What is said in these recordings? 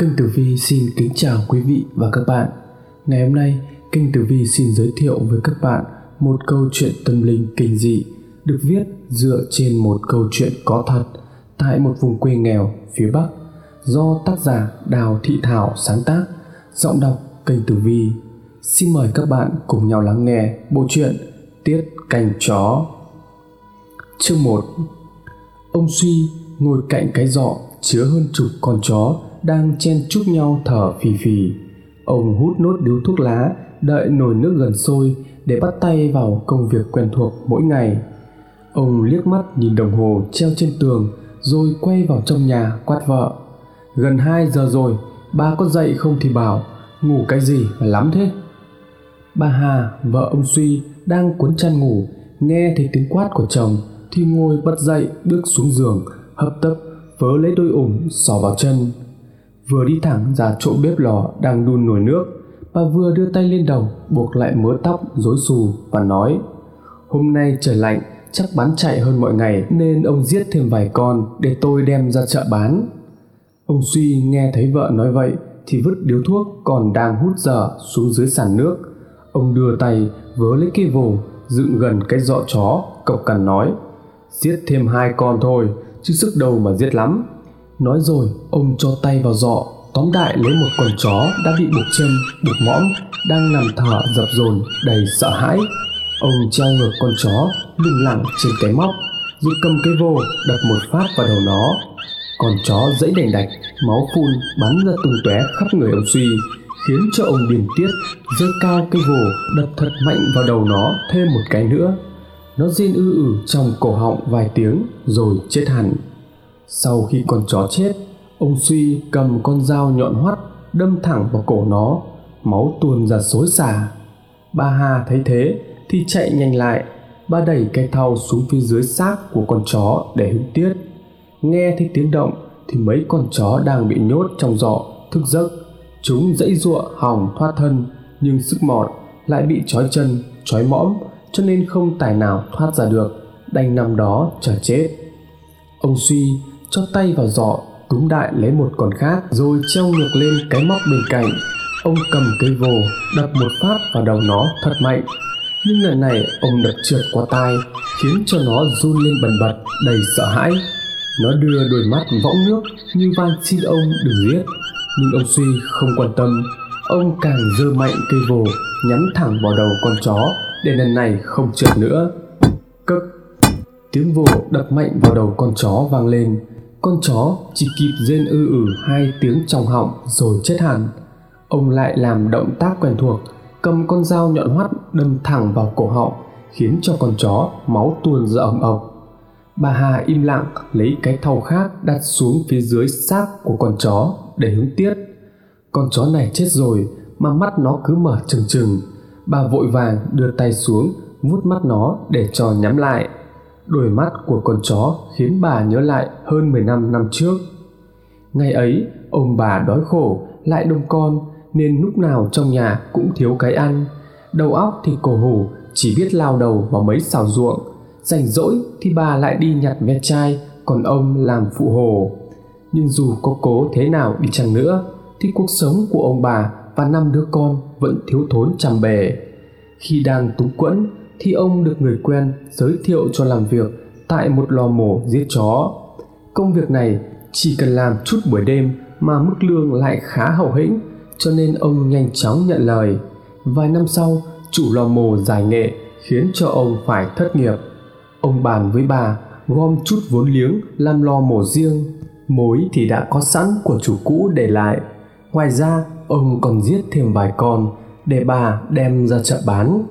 Kênh Tử Vi xin kính chào quý vị và các bạn. Ngày hôm nay, kênh Tử Vi xin giới thiệu với các bạn một câu chuyện tâm linh kinh dị được viết dựa trên một câu chuyện có thật tại một vùng quê nghèo phía Bắc do tác giả Đào Thị Thảo sáng tác. Giọng đọc kênh Tử Vi. Xin mời các bạn cùng nhau lắng nghe bộ truyện Tiết Cành chó. Chương 1 Ông Suy ngồi cạnh cái giỏ chứa hơn chục con chó đang chen chúc nhau thở phì phì. Ông hút nốt điếu thuốc lá, đợi nồi nước gần sôi để bắt tay vào công việc quen thuộc mỗi ngày. Ông liếc mắt nhìn đồng hồ treo trên tường rồi quay vào trong nhà quát vợ. Gần 2 giờ rồi, ba có dậy không thì bảo, ngủ cái gì mà lắm thế. Bà Hà, vợ ông Suy, đang cuốn chăn ngủ, nghe thấy tiếng quát của chồng thì ngồi bật dậy bước xuống giường, hấp tấp vớ lấy đôi ủng xỏ vào chân vừa đi thẳng ra chỗ bếp lò đang đun nồi nước, bà vừa đưa tay lên đầu, buộc lại mớ tóc rối xù và nói, hôm nay trời lạnh, chắc bán chạy hơn mọi ngày nên ông giết thêm vài con để tôi đem ra chợ bán. Ông suy nghe thấy vợ nói vậy thì vứt điếu thuốc còn đang hút dở xuống dưới sàn nước. Ông đưa tay vớ lấy cây vồ, dựng gần cái dọ chó, cậu cằn nói, giết thêm hai con thôi, chứ sức đầu mà giết lắm nói rồi, ông cho tay vào giọ, tóm đại lấy một con chó đã bị buộc chân, buộc mõm, đang nằm thở dập dồn, đầy sợ hãi. Ông treo ngược con chó lủng lẳng trên cái móc rồi cầm cái vô đập một phát vào đầu nó. Con chó dãy đành đạch, máu phun bắn ra tung tóe khắp người ông suy, khiến cho ông điềm tiết, giơ cao cây vồ đập thật mạnh vào đầu nó thêm một cái nữa. Nó rên ư ử trong cổ họng vài tiếng, rồi chết hẳn sau khi con chó chết, ông suy cầm con dao nhọn hoắt, đâm thẳng vào cổ nó, máu tuôn ra xối xả. Ba hà thấy thế thì chạy nhanh lại. Ba đẩy cái thau xuống phía dưới xác của con chó để hứng tiết. Nghe thấy tiếng động thì mấy con chó đang bị nhốt trong giỏ, thức giấc. Chúng dãy giụa hòng thoát thân, nhưng sức mọt lại bị trói chân, trói mõm, cho nên không tài nào thoát ra được, đành nằm đó chờ chết. Ông suy cho tay vào giỏ, túm đại lấy một con khác, rồi treo ngược lên cái móc bên cạnh. Ông cầm cây vồ, đập một phát vào đầu nó thật mạnh. Nhưng lần này, ông đập trượt qua tai, khiến cho nó run lên bần bật, đầy sợ hãi. Nó đưa đôi mắt võng nước như van xin ông đừng giết. Nhưng ông suy không quan tâm. Ông càng giơ mạnh cây vồ, nhắm thẳng vào đầu con chó, để lần này không trượt nữa. Cất! Tiếng vồ đập mạnh vào đầu con chó vang lên con chó chỉ kịp rên ư ử hai tiếng trong họng rồi chết hẳn. Ông lại làm động tác quen thuộc, cầm con dao nhọn hoắt đâm thẳng vào cổ họng, khiến cho con chó máu tuôn ra ầm ầm bà hà im lặng lấy cái thau khác đặt xuống phía dưới xác của con chó để hướng tiết con chó này chết rồi mà mắt nó cứ mở trừng trừng. Bà vội vàng đưa tay xuống, vuốt mắt nó để cho nhắm lại đôi mắt của con chó khiến bà nhớ lại hơn 15 năm trước. Ngày ấy, ông bà đói khổ, lại đông con, nên lúc nào trong nhà cũng thiếu cái ăn. Đầu óc thì cổ hủ, chỉ biết lao đầu vào mấy xào ruộng. Rảnh rỗi thì bà lại đi nhặt ve chai, còn ông làm phụ hồ. Nhưng dù có cố thế nào đi chăng nữa, thì cuộc sống của ông bà và năm đứa con vẫn thiếu thốn trăm bề. Khi đang túng quẫn thì ông được người quen giới thiệu cho làm việc tại một lò mổ giết chó. Công việc này chỉ cần làm chút buổi đêm mà mức lương lại khá hậu hĩnh, cho nên ông nhanh chóng nhận lời. Vài năm sau, chủ lò mổ giải nghệ khiến cho ông phải thất nghiệp. Ông bàn với bà gom chút vốn liếng làm lò mổ riêng, mối thì đã có sẵn của chủ cũ để lại. Ngoài ra, ông còn giết thêm vài con để bà đem ra chợ bán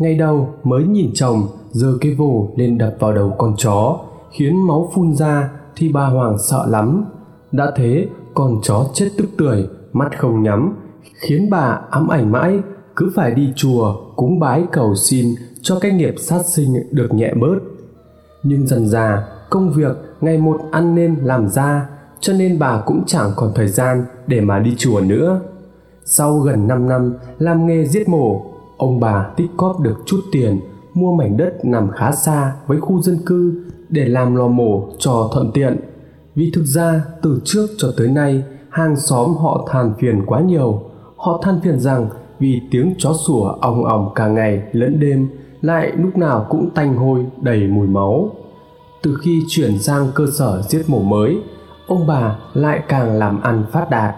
ngay đầu mới nhìn chồng, giơ cái vồ lên đập vào đầu con chó, khiến máu phun ra thì bà hoàng sợ lắm. Đã thế, con chó chết tức tưởi, mắt không nhắm, khiến bà ám ảnh mãi, cứ phải đi chùa cúng bái cầu xin cho cái nghiệp sát sinh được nhẹ bớt. Nhưng dần già công việc ngày một ăn nên làm ra, cho nên bà cũng chẳng còn thời gian để mà đi chùa nữa. Sau gần 5 năm làm nghề giết mổ ông bà tích cóp được chút tiền, mua mảnh đất nằm khá xa với khu dân cư để làm lò mổ cho thuận tiện. Vì thực ra, từ trước cho tới nay, hàng xóm họ than phiền quá nhiều. Họ than phiền rằng vì tiếng chó sủa ong ong cả ngày lẫn đêm, lại lúc nào cũng tanh hôi đầy mùi máu. Từ khi chuyển sang cơ sở giết mổ mới, ông bà lại càng làm ăn phát đạt.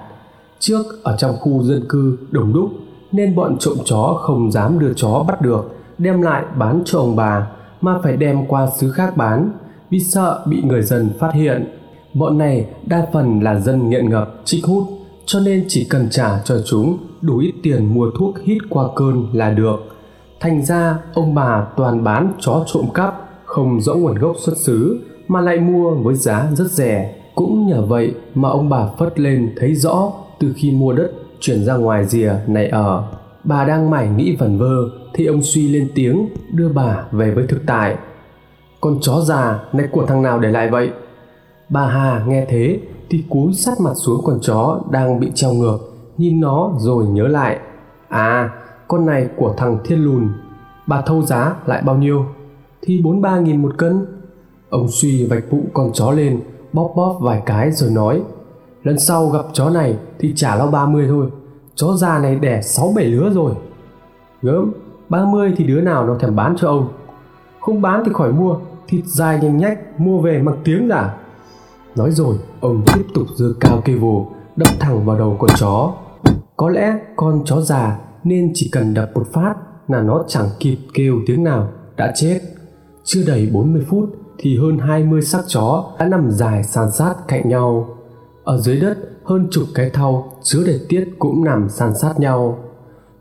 Trước, ở trong khu dân cư đồng đúc nên bọn trộm chó không dám đưa chó bắt được, đem lại bán cho ông bà, mà phải đem qua xứ khác bán, vì sợ bị người dân phát hiện. Bọn này đa phần là dân nghiện ngập, trích hút, cho nên chỉ cần trả cho chúng, đủ ít tiền mua thuốc hít qua cơn là được. Thành ra, ông bà toàn bán chó trộm cắp, không rõ nguồn gốc xuất xứ, mà lại mua với giá rất rẻ. Cũng nhờ vậy mà ông bà phất lên thấy rõ, từ khi mua đất chuyển ra ngoài rìa, này ở. Bà đang mải nghĩ vẩn vơ, thì ông suy lên tiếng, đưa bà về với thực tại. Con chó già, này của thằng nào để lại vậy? Bà hà nghe thế, thì cúi sát mặt xuống con chó đang bị treo ngược, nhìn nó rồi nhớ lại. À con này của thằng thiên lùn. Bà thâu giá lại bao nhiêu? Thì bốn ba nghìn một cân. Ông suy vạch bụng con chó lên, bóp bóp vài cái rồi nói lần sau gặp chó này thì trả nó ba mươi thôi. Chó già này đẻ sáu bảy lứa rồi. Gớm, ba mươi thì đứa nào nó thèm bán cho ông. Không bán thì khỏi mua, thịt dài nhanh nhách, mua về mặc tiếng giả. Nói rồi, ông tiếp tục giơ cao cây vồ đập thẳng vào đầu con chó. Có lẽ con chó già nên chỉ cần đập một phát là nó chẳng kịp kêu tiếng nào, đã chết. Chưa đầy 40 phút thì hơn 20 xác chó đã nằm dài san sát cạnh nhau. Ở dưới đất hơn chục cái thau chứa đầy tiết cũng nằm san sát nhau.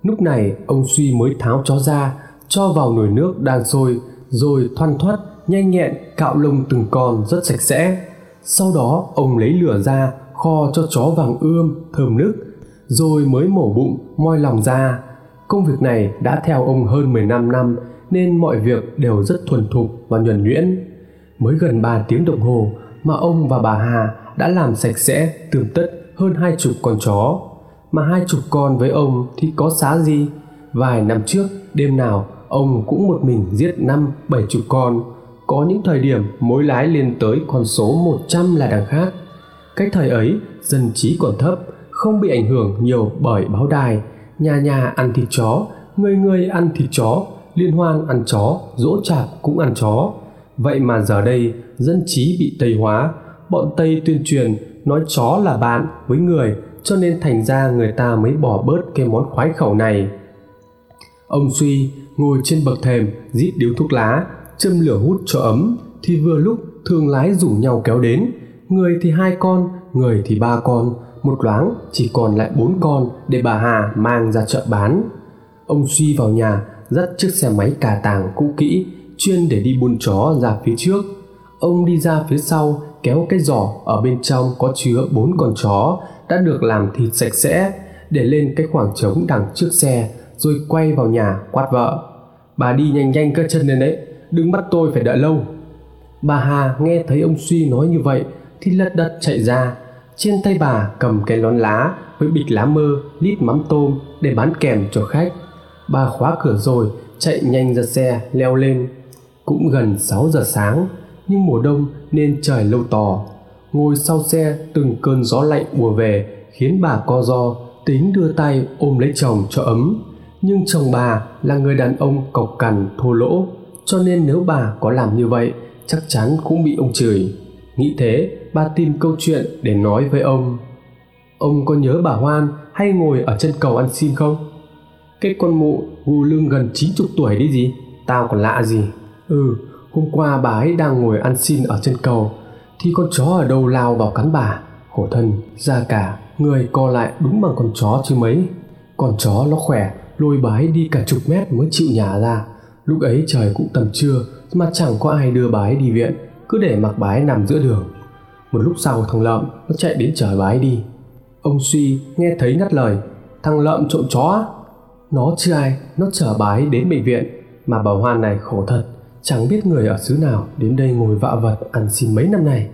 Lúc này ông Suy mới tháo chó ra, cho vào nồi nước đang sôi, rồi thoăn thoắt, nhanh nhẹn cạo lông từng con rất sạch sẽ. Sau đó ông lấy lửa ra, kho cho chó vàng ươm, thơm nức, rồi mới mổ bụng, moi lòng ra. Công việc này đã theo ông hơn 15 năm nên mọi việc đều rất thuần thục và nhuần nhuyễn. Mới gần 3 tiếng đồng hồ mà ông và bà Hà đã làm sạch sẽ tươm tất hơn hai chục con chó. Mà hai chục con với ông thì có xá gì? Vài năm trước, đêm nào ông cũng một mình giết năm bảy chục con. Có những thời điểm mối lái lên tới con số 100 là đằng khác. Cách thời ấy, dân trí còn thấp, không bị ảnh hưởng nhiều bởi báo đài, nhà nhà ăn thịt chó, người người ăn thịt chó, liên hoan ăn chó, dỗ chạp cũng ăn chó. Vậy mà giờ đây dân trí bị Tây hóa, bọn Tây tuyên truyền nói chó là bạn với người cho nên thành ra người ta mới bỏ bớt cái món khoái khẩu này. Ông Suy ngồi trên bậc thềm rít điếu thuốc lá, châm lửa hút cho ấm thì vừa lúc thương lái rủ nhau kéo đến, người thì hai con, người thì ba con, một loáng chỉ còn lại bốn con để bà Hà mang ra chợ bán. Ông Suy vào nhà dắt chiếc xe máy cà tàng cũ kỹ chuyên để đi buôn chó ra phía trước. Ông đi ra phía sau kéo cái giỏ ở bên trong có chứa bốn con chó đã được làm thịt sạch sẽ để lên cái khoảng trống đằng trước xe rồi quay vào nhà quát vợ. Bà đi nhanh nhanh cơ chân lên đấy, đừng bắt tôi phải đợi lâu. Bà Hà nghe thấy ông Suy nói như vậy thì lật đật chạy ra. Trên tay bà cầm cái lón lá với bịch lá mơ, lít mắm tôm để bán kèm cho khách. Bà khóa cửa rồi, chạy nhanh ra xe, leo lên. Cũng gần 6 giờ sáng, nhưng mùa đông nên trời lâu tò Ngồi sau xe từng cơn gió lạnh ùa về khiến bà co do, tính đưa tay ôm lấy chồng cho ấm. Nhưng chồng bà là người đàn ông cọc cằn thô lỗ, cho nên nếu bà có làm như vậy, chắc chắn cũng bị ông chửi. Nghĩ thế, bà tìm câu chuyện để nói với ông. Ông có nhớ bà Hoan hay ngồi ở chân cầu ăn xin không? Cái con mụ gù lưng gần 90 tuổi đi gì Tao còn lạ gì Ừ hôm qua bà ấy đang ngồi ăn xin ở chân cầu Thì con chó ở đâu lao vào cắn bà? Khổ thân ra cả Người co lại đúng bằng con chó chứ mấy. Con chó nó khỏe Lôi bà ấy đi cả chục mét mới chịu nhả ra. Lúc ấy trời cũng tầm trưa Mà chẳng có ai đưa bà ấy đi viện Cứ để mặc bà ấy nằm giữa đường. Một lúc sau thằng Lợm nó chạy đến chở bà ấy đi. Ông Suy nghe thấy ngắt lời Thằng Lợm trộm chó nó chưa ai, nó chở bà ấy đến bệnh viện Mà bà Hoan này khổ thật. Chẳng biết người ở xứ nào đến đây ngồi vạ vật ăn xin mấy năm này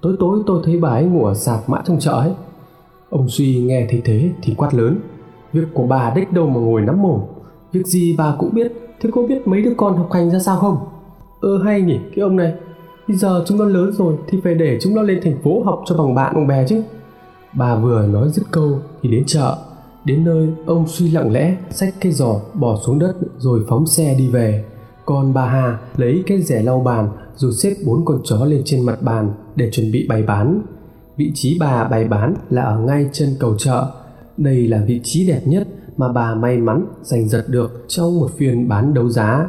Tối tối tôi thấy bà ấy ngủ ở sạp mãi trong chợ ấy. Ông Suy nghe thấy thế thì quát lớn Việc của bà đích đâu mà ngồi nắm mồm? Việc gì bà cũng biết Thế có biết mấy đứa con học hành ra sao không? Ơ ừ, hay nhỉ cái ông này. Bây giờ chúng nó lớn rồi thì phải để chúng nó lên thành phố học cho bằng bạn bằng bè chứ. Bà vừa nói dứt câu thì đến chợ. Đến nơi ông suy lặng lẽ xách cây giỏ bỏ xuống đất rồi phóng xe đi về còn bà hà lấy cái rẻ lau bàn, rồi xếp bốn con chó lên trên mặt bàn để chuẩn bị bày bán. Vị trí bà bày bán là ở ngay chân cầu chợ. Đây là vị trí đẹp nhất mà bà may mắn giành giật được trong một phiên bán đấu giá.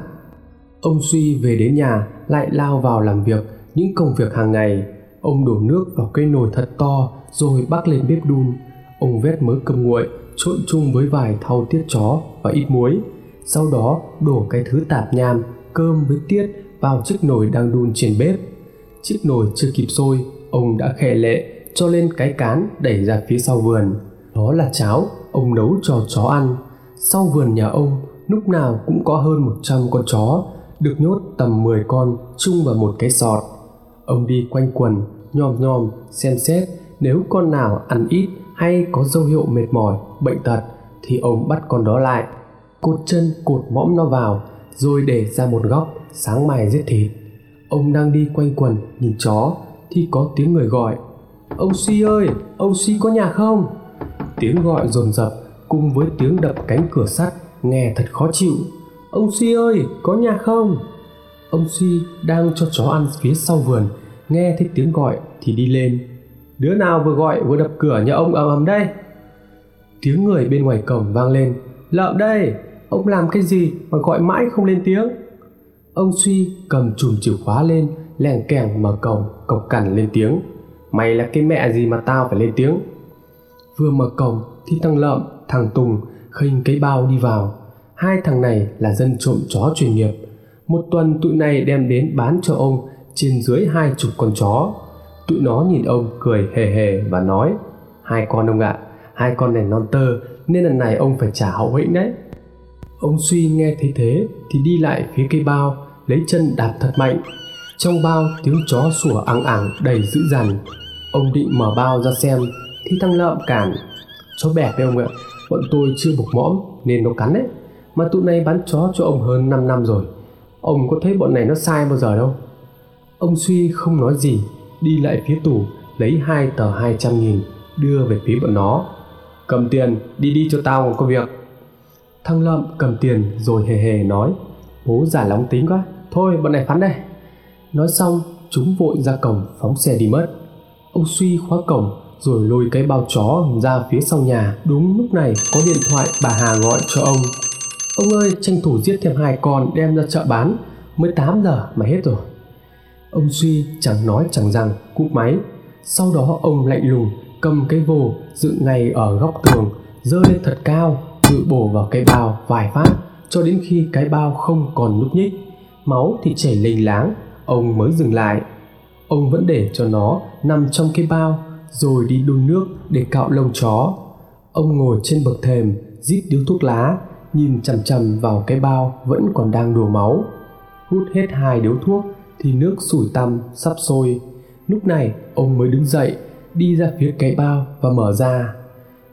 Ông suy về đến nhà, lại lao vào làm việc những công việc hàng ngày. Ông đổ nước vào cây nồi thật to, rồi bắc lên bếp đun. Ông vét mớ cơm nguội, trộn chung với vài thau tiết chó và ít muối sau đó, đổ cái thứ tạp nham, cơm với tiết vào chiếc nồi đang đun trên bếp. Chiếc nồi chưa kịp sôi, ông đã khệ lệ, cho lên cái cán đẩy ra phía sau vườn. Đó là cháo, ông nấu cho chó ăn. Sau vườn nhà ông, lúc nào cũng có hơn 100 con chó, được nhốt tầm 10 con chung vào một cái sọt. Ông đi quanh quần, nhòm nhòm xem xét nếu con nào ăn ít hay có dấu hiệu mệt mỏi, bệnh tật thì ông bắt con đó lại cột chân, cột mõm nó vào, rồi để ra một góc, sáng mai giết thịt. Ông đang đi quanh quần, nhìn chó, thì có tiếng người gọi. Ông suy ơi, ông suy có nhà không? Tiếng gọi dồn dập cùng với tiếng đập cánh cửa sắt nghe thật khó chịu. Ông suy ơi, có nhà không? Ông suy đang cho chó ăn phía sau vườn, nghe thấy tiếng gọi thì đi lên. Đứa nào vừa gọi vừa đập cửa nhà ông ầm ầm đây? Tiếng người bên ngoài cổng vang lên. Lợm đây ông làm cái gì mà gọi mãi không lên tiếng? Ông suy cầm chùm chìa khóa lên lèn kèng mở cổng, cộc cằn lên tiếng. Mày là cái mẹ gì mà tao phải lên tiếng? Vừa mở cổng thì thằng lợm, thằng tùng khênh cái bao đi vào. Hai thằng này là dân trộm chó chuyên nghiệp. Một tuần tụi này đem đến bán cho ông trên dưới hai chục con chó. Tụi nó nhìn ông cười hề hề và nói, hai con ông ạ, hai con này non tơ, nên lần này ông phải trả hậu hĩnh đấy ông suy nghe thấy thế thì đi lại phía cây bao, lấy chân đạp thật mạnh. Trong bao tiếng chó sủa ắng ẳng đầy dữ dằn. Ông định mở bao ra xem thì thằng lợm cản, chó bẹp đấy ông ạ, bọn tôi chưa bục mõm nên nó cắn đấy. Mà tụi này bán chó cho ông hơn 5 năm rồi, ông có thấy bọn này nó sai bao giờ đâu. Ông suy không nói gì, đi lại phía tủ lấy hai tờ hai trăm nghìn đưa về phía bọn nó. Cầm tiền, đi đi cho tao một công việc thăng lậm cầm tiền rồi hề hề nói, bố giả lóng tính quá, thôi bọn này phán đây. Nói xong, chúng vội ra cổng phóng xe đi mất. Ông suy khóa cổng rồi lôi cái bao chó ra phía sau nhà. Đúng lúc này, có điện thoại bà hà gọi cho ông. Ông ơi, tranh thủ giết thêm hai con đem ra chợ bán, mới 8 giờ mà hết rồi. Ông suy chẳng nói chẳng rằng, cúp máy. Sau đó ông lạnh lùng, cầm cái vồ dựng ngay ở góc tường dơ lên thật cao tự bổ vào cái bao vài phát, cho đến khi cái bao không còn nhúc nhích. Máu thì chảy lênh láng, ông mới dừng lại. Ông vẫn để cho nó nằm trong cái bao, rồi đi đun nước để cạo lông chó. Ông ngồi trên bậc thềm, rít điếu thuốc lá, nhìn chằm chằm vào cái bao vẫn còn đang đổ máu. Hút hết hai điếu thuốc thì nước sủi tăm sắp sôi. Lúc này, ông mới đứng dậy, đi ra phía cái bao và mở ra.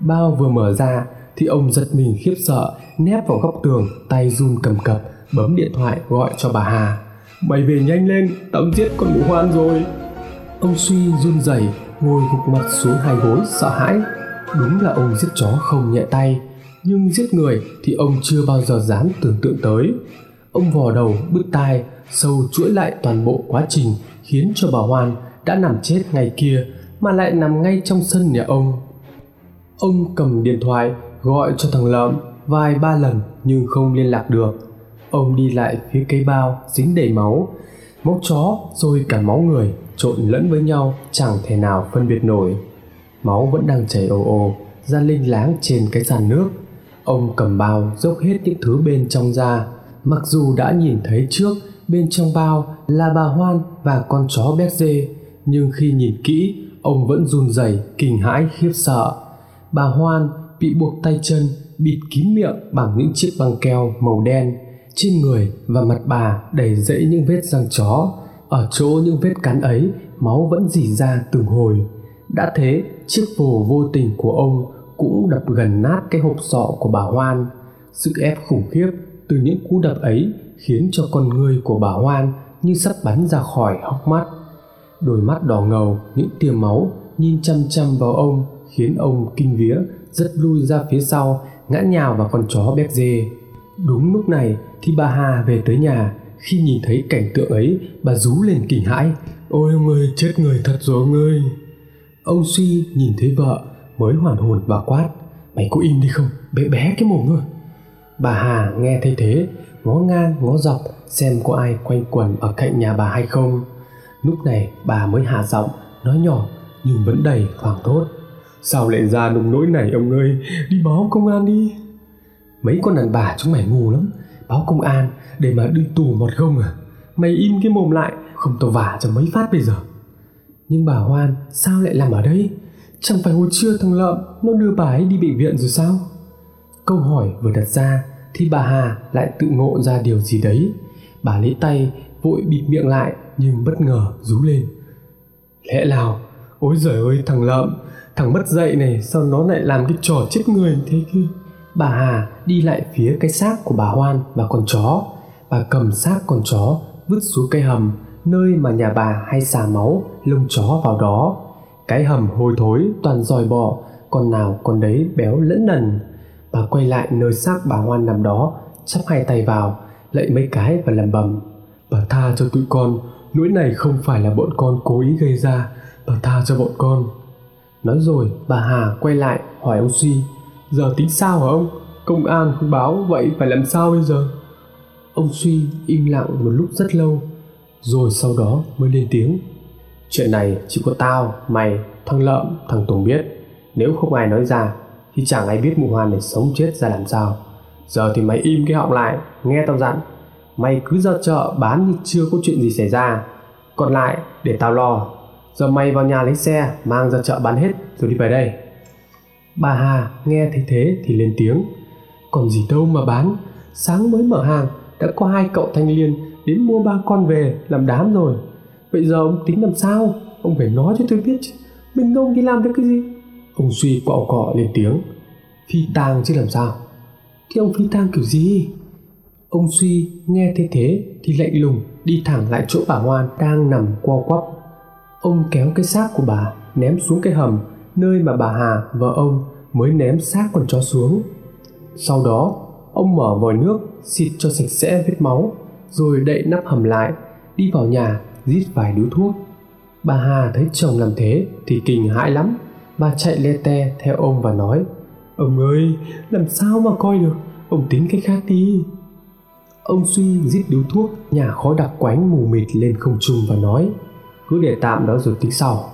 Bao vừa mở ra thì ông giật mình khiếp sợ, nép vào góc tường, tay run cầm cập, bấm điện thoại gọi cho bà hà. Mày về nhanh lên, tao giết con mụ hoan rồi. Ông suy run rẩy, ngồi gục mặt xuống hai gối, sợ hãi. Đúng là ông giết chó không nhẹ tay, nhưng giết người thì ông chưa bao giờ dám tưởng tượng tới. Ông vò đầu, bứt tai, sâu chuỗi lại toàn bộ quá trình, khiến cho bà hoan đã nằm chết ngày kia, mà lại nằm ngay trong sân nhà ông. Ông cầm điện thoại gọi cho thằng lợm vài ba lần nhưng không liên lạc được. Ông đi lại phía cây bao dính đầy máu. Máu chó rồi cả máu người trộn lẫn với nhau chẳng thể nào phân biệt nổi. Máu vẫn đang chảy ồ ồ ra linh láng trên cái sàn nước. Ông cầm bao dốc hết những thứ bên trong ra. Mặc dù đã nhìn thấy trước, bên trong bao là bà hoan và con chó béc dê, nhưng khi nhìn kỹ, ông vẫn run rẩy, kinh hãi, khiếp sợ. Bà hoan bị buộc tay chân bịt kín miệng bằng những chiếc băng keo màu đen. Trên người và mặt bà đầy rẫy những vết răng chó. Ở chỗ những vết cắn ấy, máu vẫn dỉ ra từng hồi. Đã thế, chiếc vồ vô tình của ông cũng đập gần nát cái hộp sọ của bà hoan. Sự ép khủng khiếp từ những cú đập ấy khiến cho con người của bà hoan như sắp bắn ra khỏi hốc mắt. Đôi mắt đỏ ngầu, những tia máu nhìn chăm chăm vào ông khiến ông kinh vía rất lui ra phía sau, ngã nhào vào con chó béc dê. Đúng lúc này thì bà hà về tới nhà. Khi nhìn thấy cảnh tượng ấy, bà rú lên kinh hãi. Ôi ông ơi chết người thật rồi ông ơi. Ông suy nhìn thấy vợ, mới hoàn hồn và quát. Mày có im đi không? Bé bé cái mồm thôi bà hà nghe thấy thế, ngó ngang, ngó dọc, xem có ai quanh quẩn ở cạnh nhà bà hay không. Lúc này bà mới hạ giọng, nói nhỏ, nhưng vẫn đầy hoảng thốt sao lại ra nông nỗi này, ông ơi? Đi báo công an đi. Mấy con đàn bà chúng mày ngu lắm. Báo công an để mà đi tù một không à? Mày im cái mồm lại, không tao vả cho mấy phát bây giờ. Nhưng bà hoan, sao lại làm ở đây? Chẳng phải hồi trưa thằng lợm, nó đưa bà ấy đi bệnh viện rồi sao? Câu hỏi vừa đặt ra thì bà hà lại tự ngộ ra điều gì đấy. Bà lấy tay, vội bịt miệng lại nhưng bất ngờ rú lên. Lẽ nào? Ôi giời ơi, thằng lợm thằng mất dậy này, sao nó lại làm cái trò chết người thế kia? Bà hà đi lại phía cái xác của bà hoan và con chó. Bà cầm xác con chó, vứt xuống cây hầm, nơi mà nhà bà hay xả máu, lông chó vào đó. Cái hầm hôi thối, toàn dòi bọ. con nào con đấy béo lẫn nần. Bà quay lại nơi xác bà hoan nằm đó, chắp hai tay vào, lạy mấy cái và lầm bầm bà tha cho tụi con lỗi này không phải là bọn con cố ý gây ra. Bà tha cho bọn con nói rồi, bà hà quay lại, hỏi ông Duy giờ tính sao hả ông? Công an không báo vậy phải làm sao bây giờ? Ông Duy im lặng một lúc rất lâu, rồi sau đó mới lên tiếng, chuyện này chỉ có tao, mày, thằng lợm, thằng tùng biết. Nếu không ai nói ra, thì chẳng ai biết mụ hoan này sống chết ra làm sao. Giờ thì mày im cái họng lại, nghe tao dặn. Mày cứ ra chợ bán như chưa có chuyện gì xảy ra. Còn lại, để tao lo giờ mày vào nhà lấy xe, mang ra chợ bán hết. Rồi đi về đây. Bà hà nghe thấy thế thì lên tiếng. Còn gì đâu mà bán. Sáng mới mở hàng, đã có hai cậu thanh niên đến mua ba con về làm đám rồi. Vậy giờ ông tính làm sao? Ông phải nói cho tôi biết chứ. Mình ông đi làm được cái gì? Ông suy quạo cọ lên tiếng. Phi tang chứ làm sao? Thì ông phi tang kiểu gì? Ông suy nghe thế thế thì lạnh lùng đi thẳng lại chỗ bà hoan đang nằm co quắp ông kéo cái xác của bà ném xuống cái hầm nơi mà bà hà vợ ông mới ném xác con chó xuống. Sau đó, ông mở vòi nước xịt cho sạch sẽ vết máu, rồi đậy nắp hầm lại, đi vào nhà rít vài điếu thuốc bà hà thấy chồng làm thế thì kinh hãi lắm. Bà chạy le te theo ông và nói, ông ơi, làm sao mà coi được? Ông tính cái khác đi. Ông suy rít điếu thuốc nhà khói đặc quánh mù mịt lên không trung và nói cứ để tạm đó rồi tính sau.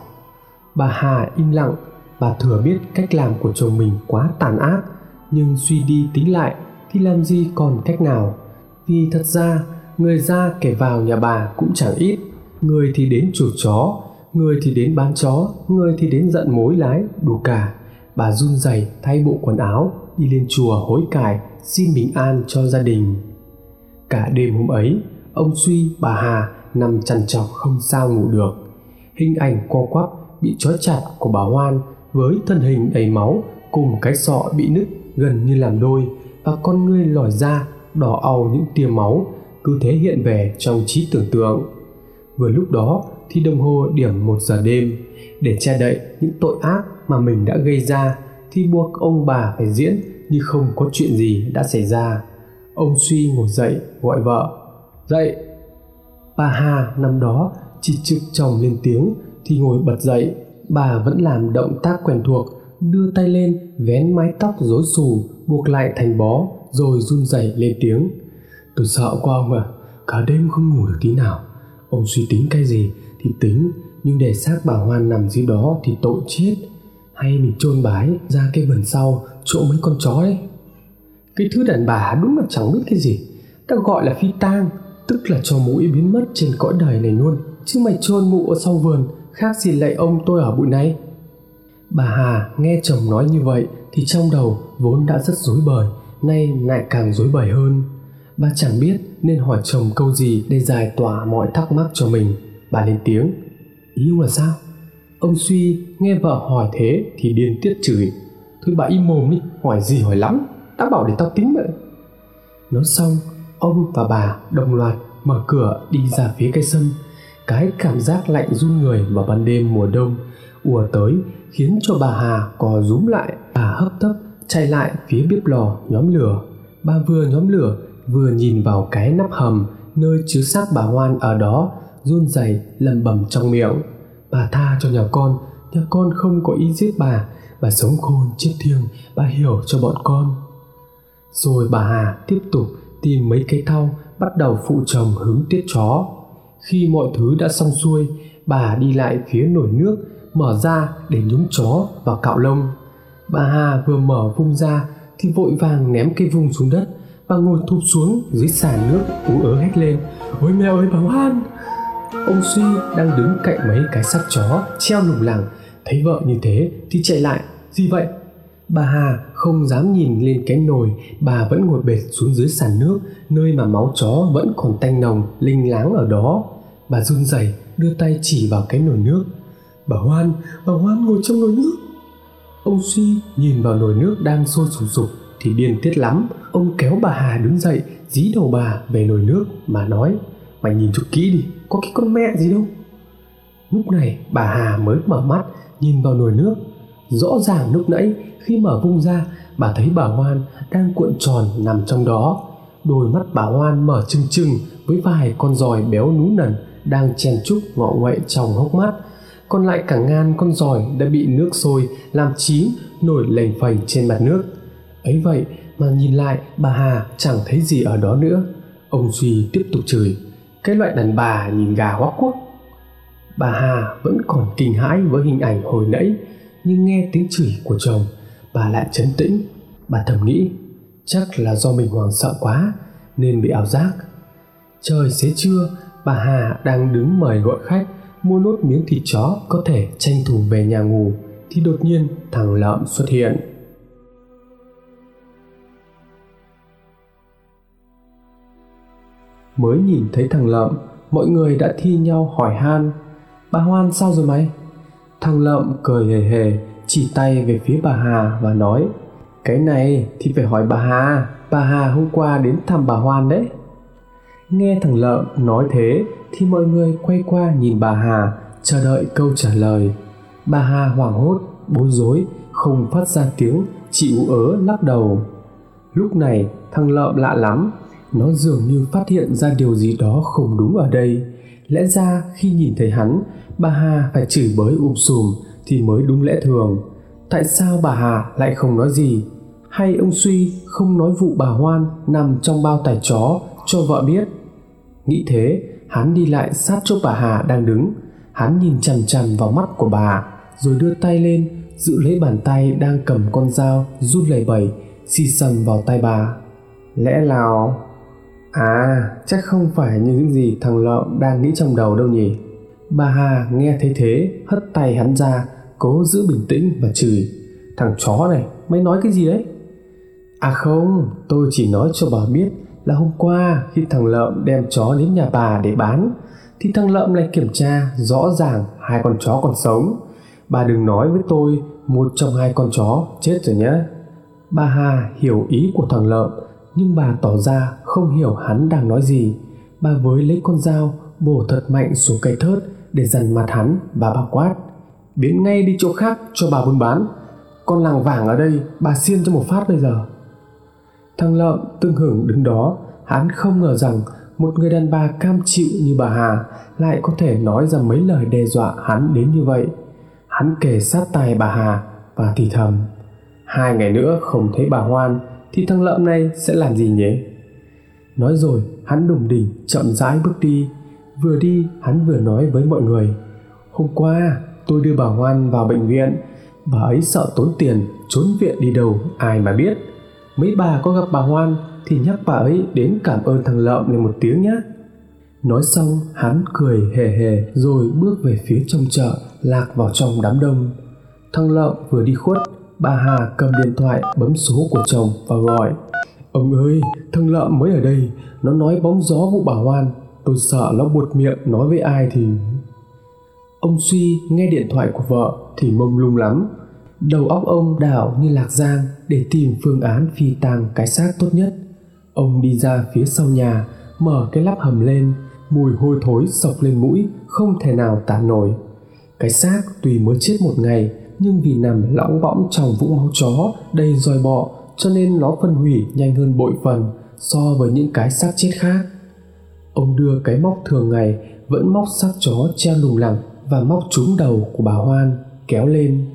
Bà hà im lặng, bà thừa biết cách làm của chồng mình quá tàn ác, nhưng suy đi tính lại thì làm gì còn cách nào. Vì thật ra, người ra kẻ vào nhà bà cũng chẳng ít. Người thì đến chủ chó, người thì đến bán chó, người thì đến giận mối lái, đủ cả. Bà run rẩy thay bộ quần áo, đi lên chùa hối cải, xin bình an cho gia đình. Cả đêm hôm ấy, ông suy, bà hà nằm chằn chọc không sao ngủ được. Hình ảnh co quắp bị trói chặt của bà hoan với thân hình đầy máu cùng cái sọ bị nứt gần như làm đôi và con ngươi lòi ra, đỏ au những tia máu cứ thế hiện về trong trí tưởng tượng. Vừa lúc đó thì đồng hồ điểm một giờ đêm. Để che đậy những tội ác mà mình đã gây ra thì buộc ông bà phải diễn như không có chuyện gì đã xảy ra. Ông suy ngồi dậy gọi vợ, dậy! Bà hà năm đó chỉ trực chồng lên tiếng, thì ngồi bật dậy, bà vẫn làm động tác quen thuộc, đưa tay lên, vén mái tóc rối xù, buộc lại thành bó, rồi run rẩy lên tiếng. Tôi sợ quá ông à cả đêm không ngủ được tí nào. Ông suy tính cái gì thì tính, nhưng để xác bà hoan nằm dưới đó thì tội chết. Hay mình chôn bái ra cái vườn sau, chỗ mấy con chó ấy cái thứ đàn bà đúng là chẳng biết cái gì. Ta gọi là phi tang tức là cho mũi biến mất trên cõi đời này luôn. Chứ mày chôn mụ ở sau vườn, khác gì lại ông tôi ở bụi này. Bà hà nghe chồng nói như vậy thì trong đầu vốn đã rất rối bời, nay lại càng rối bời hơn. Bà chẳng biết nên hỏi chồng câu gì để giải tỏa mọi thắc mắc cho mình. Bà lên tiếng ý ông là sao? Ông suy nghe vợ hỏi thế thì điên tiết chửi, thôi bà im mồm đi, hỏi gì hỏi lắm đã bảo để tao tính vậy nói xong ông và bà đồng loạt mở cửa đi ra phía cây sân. Cái cảm giác lạnh run người vào ban đêm mùa đông, ùa tới, khiến cho bà Hà cò rúm lại. Bà hấp tấp, chạy lại phía bếp lò nhóm lửa. Bà vừa nhóm lửa, vừa nhìn vào cái nắp hầm, nơi chứa xác bà Hoan ở đó, run rẩy lầm bầm trong miệng. Bà tha cho nhà con nhà con không có ý giết bà. Bà sống khôn, chết thiêng, bà hiểu cho bọn con. Rồi bà Hà tiếp tục tìm mấy cái thau bắt đầu phụ chồng hứng tiết chó. Khi mọi thứ đã xong xuôi, bà đi lại phía nồi nước, mở ra để nhúng chó và cạo lông. Bà hà vừa mở vung ra thì vội vàng ném cây vung xuống đất. Và ngồi thụp xuống dưới sàn nước ú ớ hét lên, ôi mèo ơi bà hoan ông suy đang đứng cạnh mấy cái xác chó treo lủng lẳng. Thấy vợ như thế thì chạy lại. Gì vậy? Bà hà không dám nhìn lên cái nồi, bà vẫn ngồi bệt xuống dưới sàn nước, nơi mà máu chó vẫn còn tanh nồng, linh láng ở đó. Bà run rẩy, đưa tay chỉ vào cái nồi nước. Bà hoan bà hoan ngồi trong nồi nước. Ông suy nhìn vào nồi nước đang sôi sùng sục thì điên tiết lắm. Ông kéo bà hà đứng dậy, dí đầu bà về nồi nước mà nói, mày nhìn cho kỹ đi, có cái con mẹ gì đâu. Lúc này, bà hà mới mở mắt, nhìn vào nồi nước rõ ràng lúc nãy, khi mở vung ra, bà thấy bà hoan đang cuộn tròn nằm trong đó. Đôi mắt bà hoan mở trừng trừng với vài con giòi béo nú nần đang chen chúc ngọ nguậy trong hốc mắt còn lại cả ngàn con giòi đã bị nước sôi làm chín nổi lềnh phềnh trên mặt nước. Ấy vậy mà nhìn lại, bà hà chẳng thấy gì ở đó nữa. Ông duy tiếp tục chửi, cái loại đàn bà nhìn gà hóa quốc. Bà hà vẫn còn kinh hãi với hình ảnh hồi nãy nhưng nghe tiếng chửi của chồng, bà lại chấn tĩnh. Bà thầm nghĩ, chắc là do mình hoảng sợ quá, nên bị ảo giác. Trời xế trưa, bà hà đang đứng mời gọi khách, mua nốt miếng thịt chó có thể tranh thủ về nhà ngủ, thì đột nhiên thằng lợm xuất hiện. Mới nhìn thấy thằng lợm, mọi người đã thi nhau hỏi han. Bà hoan, sao rồi mày? Thằng lợm, cười hề hề, chỉ tay về phía bà hà và nói, cái này thì phải hỏi bà hà bà hà hôm qua đến thăm bà hoan đấy. Nghe thằng lợm nói thế thì mọi người quay qua nhìn bà hà, chờ đợi câu trả lời. Bà hà hoảng hốt, bối rối, không phát ra tiếng, chỉ ú ớ lắc đầu. Lúc này, thằng lợm lạ lắm, nó dường như phát hiện ra điều gì đó không đúng ở đây. Lẽ ra khi nhìn thấy hắn bà hà phải chửi bới um sùm thì mới đúng lẽ thường. Tại sao bà hà lại không nói gì? Hay ông suy không nói vụ bà hoan nằm trong bao tải chó cho vợ biết? Nghĩ thế, hắn đi lại sát chỗ bà hà đang đứng. Hắn nhìn chằm chằm vào mắt của bà, rồi đưa tay lên, giữ lấy bàn tay đang cầm con dao run lẩy bẩy, xì sầm vào tay bà. Lẽ nào? À chắc không phải như những gì thằng lợm đang nghĩ trong đầu đâu nhỉ? Bà hà nghe thấy thế, hất tay hắn ra, cố giữ bình tĩnh và chửi. Thằng chó này, mày nói cái gì đấy? À không, tôi chỉ nói cho bà biết là hôm qua khi thằng lợm đem chó đến nhà bà để bán, thì thằng lợm lại kiểm tra rõ ràng hai con chó còn sống. Bà đừng nói với tôi một trong hai con chó chết rồi nhé. Bà hà hiểu ý của thằng lợm, nhưng bà tỏ ra không hiểu hắn đang nói gì. Bà với lấy con dao bổ thật mạnh xuống cây thớt để dằn mặt hắn và bà quát. Biến ngay đi chỗ khác cho bà buôn bán. Con làng vàng ở đây, bà xiên cho một phát bây giờ. Thằng lợm tương hưởng đứng đó. Hắn không ngờ rằng một người đàn bà cam chịu như bà hà lại có thể nói ra mấy lời đe dọa hắn đến như vậy. Hắn kề sát tai bà hà và thì thầm, hai ngày nữa không thấy bà hoan thì thằng lợm này sẽ làm gì nhỉ? Nói rồi, hắn đùng đỉnh chậm rãi bước đi vừa đi, hắn vừa nói với mọi người, hôm qua tôi đưa bà hoan vào bệnh viện. Bà ấy sợ tốn tiền, trốn viện đi đâu, ai mà biết. Mấy bà có gặp bà hoan thì nhắc bà ấy đến cảm ơn thằng lợm này một tiếng nhé nói xong, hắn cười hề hề rồi bước về phía trong chợ, lạc vào trong đám đông. Thằng lợm vừa đi khuất, bà hà cầm điện thoại bấm số của chồng và gọi, ông ơi, thằng lợm mới ở đây, nó nói bóng gió vụ bà hoan tôi sợ nó buột miệng, nói với ai thì ông suy nghe điện thoại của vợ thì mông lung lắm. Đầu óc ông đảo như lạc giang để tìm phương án phi tang cái xác tốt nhất. Ông đi ra phía sau nhà, mở cái lắp hầm lên, mùi hôi thối sộc lên mũi, không thể nào tả nổi. Cái xác tuy mới chết một ngày, nhưng vì nằm lõng bõng trong vũng máu chó đầy roi bọ, cho nên nó phân hủy nhanh hơn bội phần so với những cái xác chết khác ông đưa cái móc thường ngày, vẫn móc xác chó treo lủng lẳng và móc trúng đầu của bà hoan, kéo lên.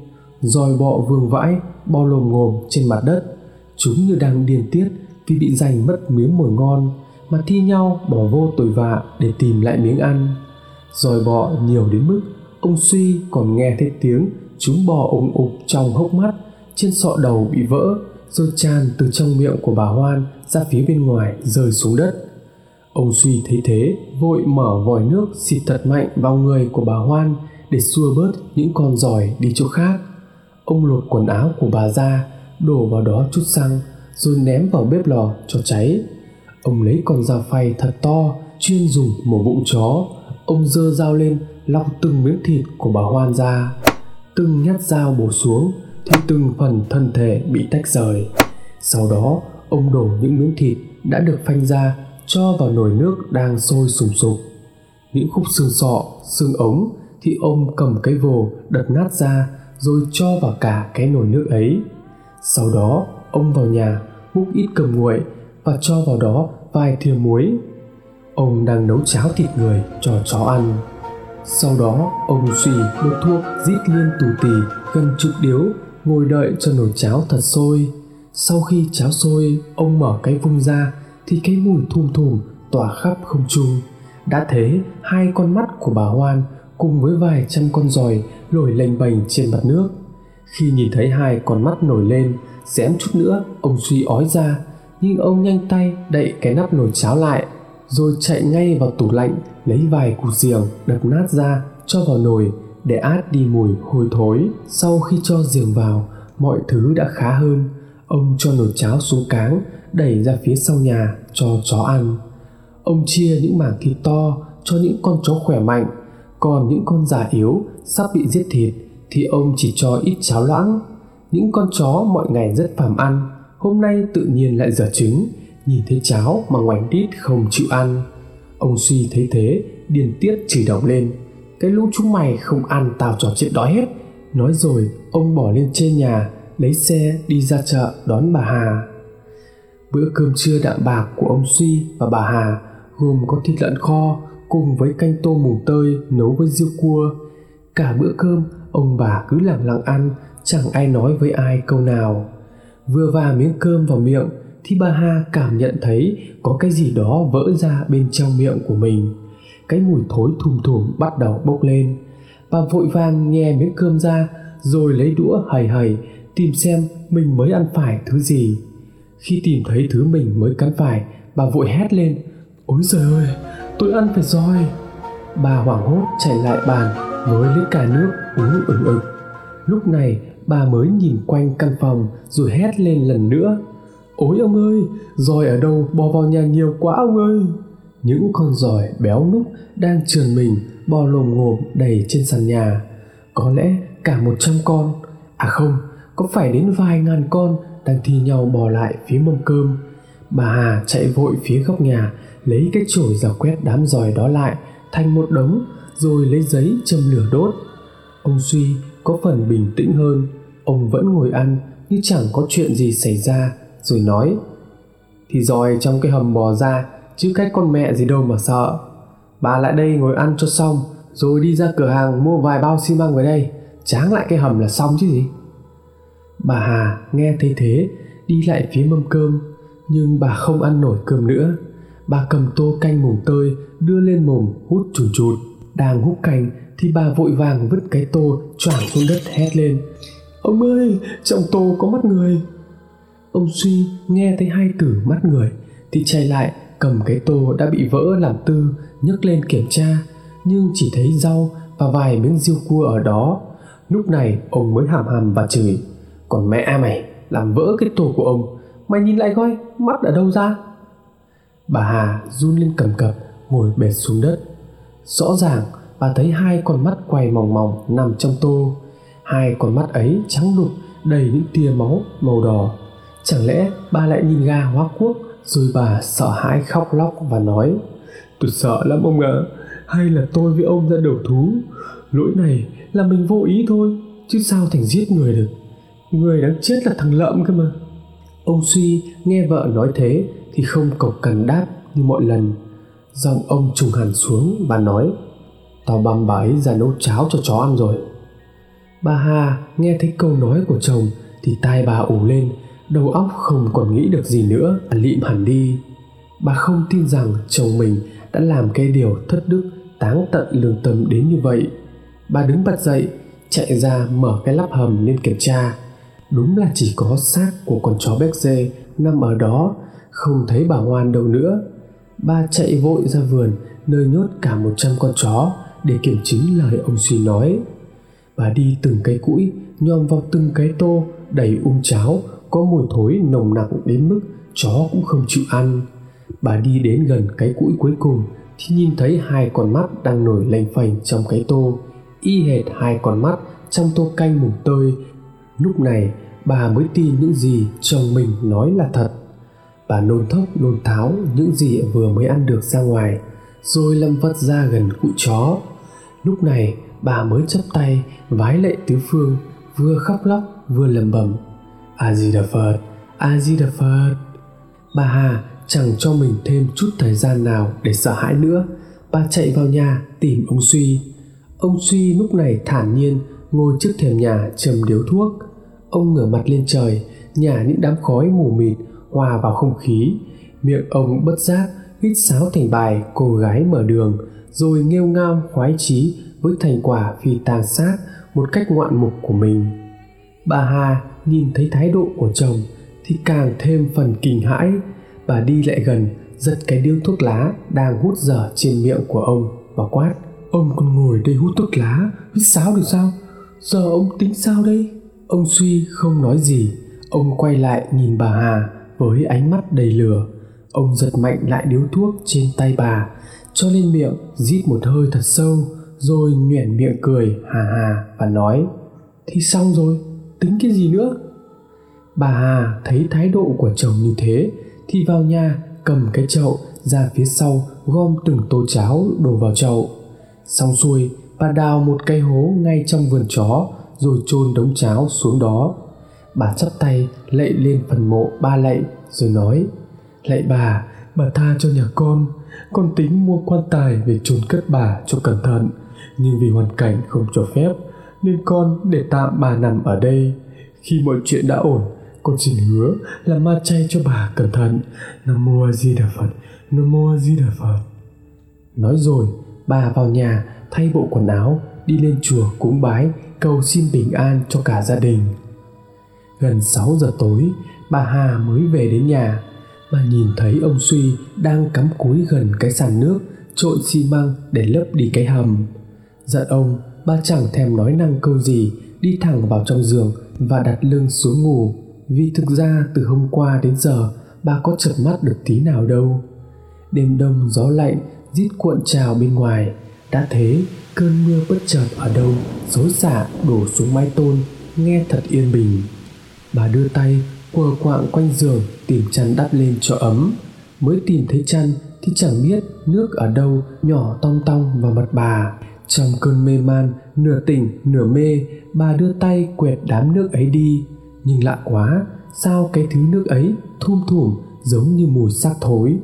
Roi bọ vương vãi bo lồm ngồm trên mặt đất. Chúng như đang điên tiết vì bị giành mất miếng mồi ngon, mà thi nhau bỏ vô tội vạ để tìm lại miếng ăn. Roi bọ nhiều đến mức, ông suy còn nghe thấy tiếng chúng bò ủng ục trong hốc mắt, trên sọ đầu bị vỡ, rồi tràn từ trong miệng của bà hoan ra phía bên ngoài rơi xuống đất ông suy thấy thế vội mở vòi nước xịt thật mạnh vào người của bà hoan để xua bớt những con giỏi đi chỗ khác. Ông lột quần áo của bà ra, đổ vào đó chút xăng, rồi ném vào bếp lò cho cháy. Ông lấy con dao phay thật to, chuyên dùng mổ bụng chó. Ông dơ dao lên, lọc từng miếng thịt của bà hoan ra. Từng nhát dao bổ xuống thì từng phần thân thể bị tách rời. Sau đó, ông đổ những miếng thịt đã được phanh ra cho vào nồi nước đang sôi sùng sục. Những khúc xương sọ, xương ống thì ông cầm cái vồ đập nát ra rồi cho vào cả cái nồi nước ấy. Sau đó, ông vào nhà múc ít cầm nguội và cho vào đó vài thìa muối. Ông đang nấu cháo thịt người cho chó ăn. Sau đó, ông xì đốt thuốc rít liên tù tì gần chục điếu ngồi đợi cho nồi cháo thật sôi. Sau khi cháo sôi, ông mở cái vung ra thì cái mùi thum thùm tỏa khắp không trung. Đã thế, hai con mắt của bà hoan cùng với vài trăm con giòi nổi lềnh bềnh trên mặt nước. Khi nhìn thấy hai con mắt nổi lên, xém chút nữa ông suy ói ra, nhưng ông nhanh tay đậy cái nắp nồi cháo lại, rồi chạy ngay vào tủ lạnh, lấy vài củ giềng đập nát ra, cho vào nồi, để át đi mùi hôi thối. Sau khi cho giềng vào, mọi thứ đã khá hơn. Ông cho nồi cháo xuống cáng đẩy ra phía sau nhà cho chó ăn. Ông chia những mảng thịt to cho những con chó khỏe mạnh, còn những con già yếu, sắp bị giết thịt thì ông chỉ cho ít cháo loãng. Những con chó mọi ngày rất phàm ăn, hôm nay tự nhiên lại dở trứng, nhìn thấy cháo mà ngoảnh đít không chịu ăn. Ông suy thấy thế điên tiết chửi đồng lên. Cái lũ chúng mày không ăn tao trò chuyện đói hết. Nói rồi, ông bỏ lên trên nhà, lấy xe đi ra chợ đón bà hà bữa cơm trưa đạm bạc của ông suy và bà hà gồm có thịt lợn kho cùng với canh tôm mùng tơi nấu với riêu cua. Cả bữa cơm, ông bà cứ lặng lặng ăn, chẳng ai nói với ai câu nào. Vừa vào miếng cơm vào miệng thì bà hà cảm nhận thấy có cái gì đó vỡ ra bên trong miệng của mình. Cái mùi thối thùm thùm bắt đầu bốc lên. Bà vội vàng nhè miếng cơm ra, rồi lấy đũa hầy hầy tìm xem mình mới ăn phải thứ gì khi tìm thấy thứ mình mới cắn phải, bà vội hét lên ôi giời ơi, tôi ăn phải roi bà hoảng hốt chạy lại bàn với lấy cả nước uống ừng ực. Lúc này, bà mới nhìn quanh căn phòng rồi hét lên lần nữa, ôi ông ơi roi ở đâu, bò vào nhà nhiều quá ông ơi. Những con giỏi béo núc đang trườn mình, bò lồm ngồm đầy trên sàn nhà. Có lẽ cả một trăm con à không, có phải đến vài ngàn con đang thi nhau bò lại phía mâm cơm. Bà hà chạy vội phía góc nhà, lấy cái chổi rào quét đám giòi đó lại thành một đống, rồi lấy giấy châm lửa đốt. Ông suy có phần bình tĩnh hơn, ông vẫn ngồi ăn như chẳng có chuyện gì xảy ra, rồi nói, thì giòi trong cái hầm bò ra, chứ cách con mẹ gì đâu mà sợ. Bà lại đây ngồi ăn cho xong, rồi đi ra cửa hàng mua vài bao xi măng về đây. Tráng lại cái hầm là xong chứ gì? Bà hà nghe thấy thế, đi lại phía mâm cơm, nhưng bà không ăn nổi cơm nữa. Bà cầm tô canh mùng tơi, đưa lên mồm, hút chùn chụt. Đang hút canh thì bà vội vàng vứt cái tô choảng xuống đất hét lên. Ông ơi, trong tô có mắt người. Ông suy nghe thấy hai từ mắt người thì chạy lại, cầm cái tô đã bị vỡ làm tư, nhấc lên kiểm tra. Nhưng chỉ thấy rau và vài miếng riêu cua ở đó. Lúc này, ông mới hàm hàm và chửi còn mẹ mày làm vỡ cái tủ của ông, mày nhìn lại coi, mắt ở đâu ra? Bà hà run lên cầm cập, ngồi bệt xuống đất. Rõ ràng, bà thấy hai con mắt quay mòng mòng nằm trong tô. Hai con mắt ấy trắng đục, đầy những tia máu màu đỏ. Chẳng lẽ bà lại nhìn ga hóa quốc, rồi bà sợ hãi khóc lóc và nói, tôi sợ lắm ông ạ à. hay là tôi với ông ra đầu thú. Lỗi này là mình vô ý thôi, chứ sao thành giết người được? Người đáng chết là thằng lợm cơ mà. Ông suy nghe vợ nói thế thì không cộc cằn đáp như mọi lần. Giọng ông trùng hẳn xuống và nói, tao băm bà ấy ra nấu cháo cho chó ăn rồi. Bà hà nghe thấy câu nói của chồng thì tai bà ủ lên, đầu óc không còn nghĩ được gì nữa lịm hẳn đi. Bà không tin rằng chồng mình đã làm cái điều thất đức, táng tận lương tâm đến như vậy. Bà đứng bật dậy, chạy ra mở cái lắp hầm lên kiểm tra đúng là chỉ có xác của con chó béc dê nằm ở đó, không thấy bà ngoan đâu nữa. Bà chạy vội ra vườn, nơi nhốt cả một trăm con chó để kiểm chứng lời ông suy nói. Bà đi từng cái cũi, nhòm vào từng cái tô, đầy um cháo, có mùi thối nồng nặc đến mức chó cũng không chịu ăn. Bà đi đến gần cái cũi cuối cùng, thì nhìn thấy hai con mắt đang nổi lềnh phềnh trong cái tô, y hệt hai con mắt trong tô canh mùng tơi lúc này, bà mới tin những gì chồng mình nói là thật. Bà nôn thốc, nôn tháo những gì vừa mới ăn được ra ngoài, rồi lâm vất ra gần cụ chó. Lúc này, bà mới chấp tay vái lệ tứ phương, vừa khóc lóc, vừa lầm bầm a di đà phật a di đà phật bà hà, chẳng cho mình thêm chút thời gian nào để sợ hãi nữa. Bà chạy vào nhà tìm ông suy. Ông suy lúc này thản nhiên ngồi trước thềm nhà trầm điếu thuốc ông ngửa mặt lên trời, nhả những đám khói mù mịt, hòa vào không khí. Miệng ông bất giác, hít sáo thành bài, cô gái mở đường, rồi nghêu ngao, khoái chí với thành quả phi tàn sát, một cách ngoạn mục của mình. Bà hà nhìn thấy thái độ của chồng thì càng thêm phần kinh hãi. Bà đi lại gần, giật cái điếu thuốc lá đang hút dở trên miệng của ông và quát, ông còn ngồi đây hút thuốc lá, hít sáo được sao? Giờ ông tính sao đây? Ông suy không nói gì. Ông quay lại nhìn bà hà với ánh mắt đầy lửa. Ông giật mạnh lại điếu thuốc trên tay bà, cho lên miệng, rít một hơi thật sâu, rồi nhoẻn miệng cười, hà hà, và nói, thì xong rồi, tính cái gì nữa? Bà hà thấy thái độ của chồng như thế, thì vào nhà, cầm cái chậu ra phía sau, gom từng tô cháo đổ vào chậu. Xong xuôi, bà đào một cây hố ngay trong vườn chó rồi chôn đống cháo xuống đó. Bà chắp tay lạy lên phần mộ ba lạy, rồi nói, lạy bà bà tha cho nhà con. Con tính mua quan tài về chôn cất bà cho cẩn thận. Nhưng vì hoàn cảnh không cho phép, nên con để tạm bà nằm ở đây. Khi mọi chuyện đã ổn, con xin hứa là ma chay cho bà cẩn thận. Nam mô a di đà phật, nam mô a di đà phật. Nói rồi, bà vào nhà, thay bộ quần áo đi lên chùa cúng bái, cầu xin bình an cho cả gia đình. Gần 6 giờ tối, bà Hà mới về đến nhà. Bà nhìn thấy ông Suy đang cắm cúi gần cái sàn nước trộn xi măng để lấp đi cái hầm. Giận ông, bà chẳng thèm nói năng câu gì, đi thẳng vào trong giường và đặt lưng xuống ngủ. Vì thực ra từ hôm qua đến giờ, bà có chợp mắt được tí nào đâu. Đêm đông gió lạnh, rít cuộn trào bên ngoài đã thế, cơn mưa bất chợt ở đâu, xối xả đổ xuống mái tôn, nghe thật yên bình. Bà đưa tay, quờ quạng quanh giường, tìm chăn đắp lên cho ấm. Mới tìm thấy chăn thì chẳng biết nước ở đâu, nhỏ tong tong vào mặt bà. Trong cơn mê man, nửa tỉnh, nửa mê, bà đưa tay quẹt đám nước ấy đi. Nhưng lạ quá, sao cái thứ nước ấy thum thủm giống như mùi xác thối?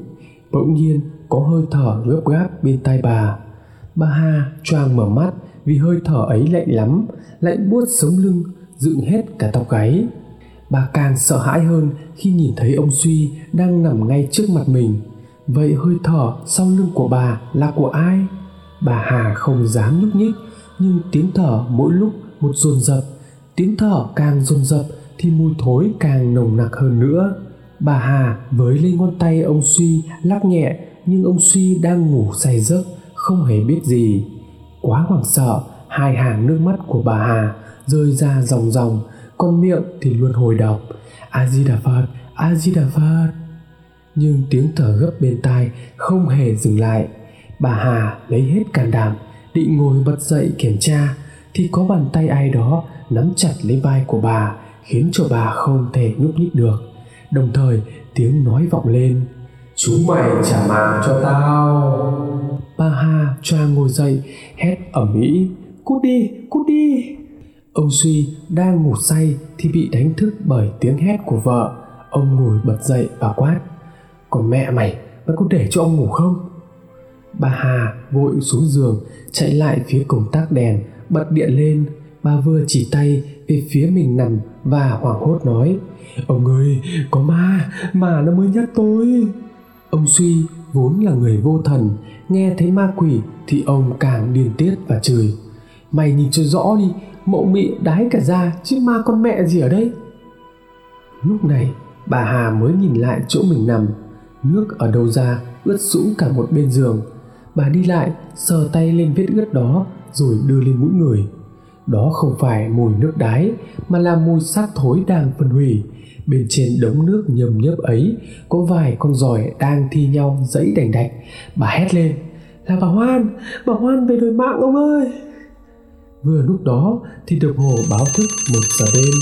Bỗng nhiên, có hơi thở gấp gáp bên tai bà bà hà choàng mở mắt vì hơi thở ấy lạnh lắm, lạnh buốt sống lưng, dựng hết cả tóc gáy. Bà càng sợ hãi hơn khi nhìn thấy ông suy đang nằm ngay trước mặt mình. Vậy hơi thở sau lưng của bà là của ai? Bà hà không dám nhúc nhích, nhưng tiếng thở mỗi lúc một dồn dập. Tiếng thở càng dồn dập thì mùi thối càng nồng nặc hơn nữa. Bà hà với lên ngón tay ông suy lắc nhẹ, nhưng ông suy đang ngủ say giấc không hề biết gì. Quá hoảng sợ, hai hàng nước mắt của bà hà rơi ra ròng ròng, con miệng thì luôn hồi đọc a di đà phật a di đà phật nhưng tiếng thở gấp bên tai không hề dừng lại. Bà hà lấy hết can đảm định ngồi bật dậy kiểm tra, thì có bàn tay ai đó nắm chặt lấy vai của bà, khiến cho bà không thể nhúc nhích được. Đồng thời, tiếng nói vọng lên. Chúng mày trả mạng cho tao bà hà ngồi dậy hét ẩm mỹ cút đi cút đi Ông Suy đang ngủ say thì bị đánh thức bởi tiếng hét của vợ. Ông ngồi bật dậy và quát. Còn mẹ mày, mày có để cho ông ngủ không? Bà Hà vội xuống giường chạy lại phía cổng tắc đèn bật điện lên bà vừa chỉ tay về phía mình nằm và hoảng hốt nói ông ơi có ma mà nó mới nhắc tôi ông suy vốn là người vô thần nghe thấy ma quỷ thì ông càng điên tiết và chửi. Mày nhìn cho rõ đi mộng mị đái cả ra chứ ma con mẹ gì ở đây? Lúc này, bà hà mới nhìn lại chỗ mình nằm. Nước ở đâu ra, ướt sũng cả một bên giường. Bà đi lại, sờ tay lên vết ướt đó, rồi đưa lên mũi người. Đó không phải mùi nước đái, mà là mùi xác thối đang phân hủy bên trên đống nước nhầm nhớp ấy, có vài con giỏi đang thi nhau dẫy đành đạch. Bà hét lên, là bà hoan bà hoan về đòi mạng ông ơi! Vừa lúc đó thì đồng hồ báo thức một giờ đêm.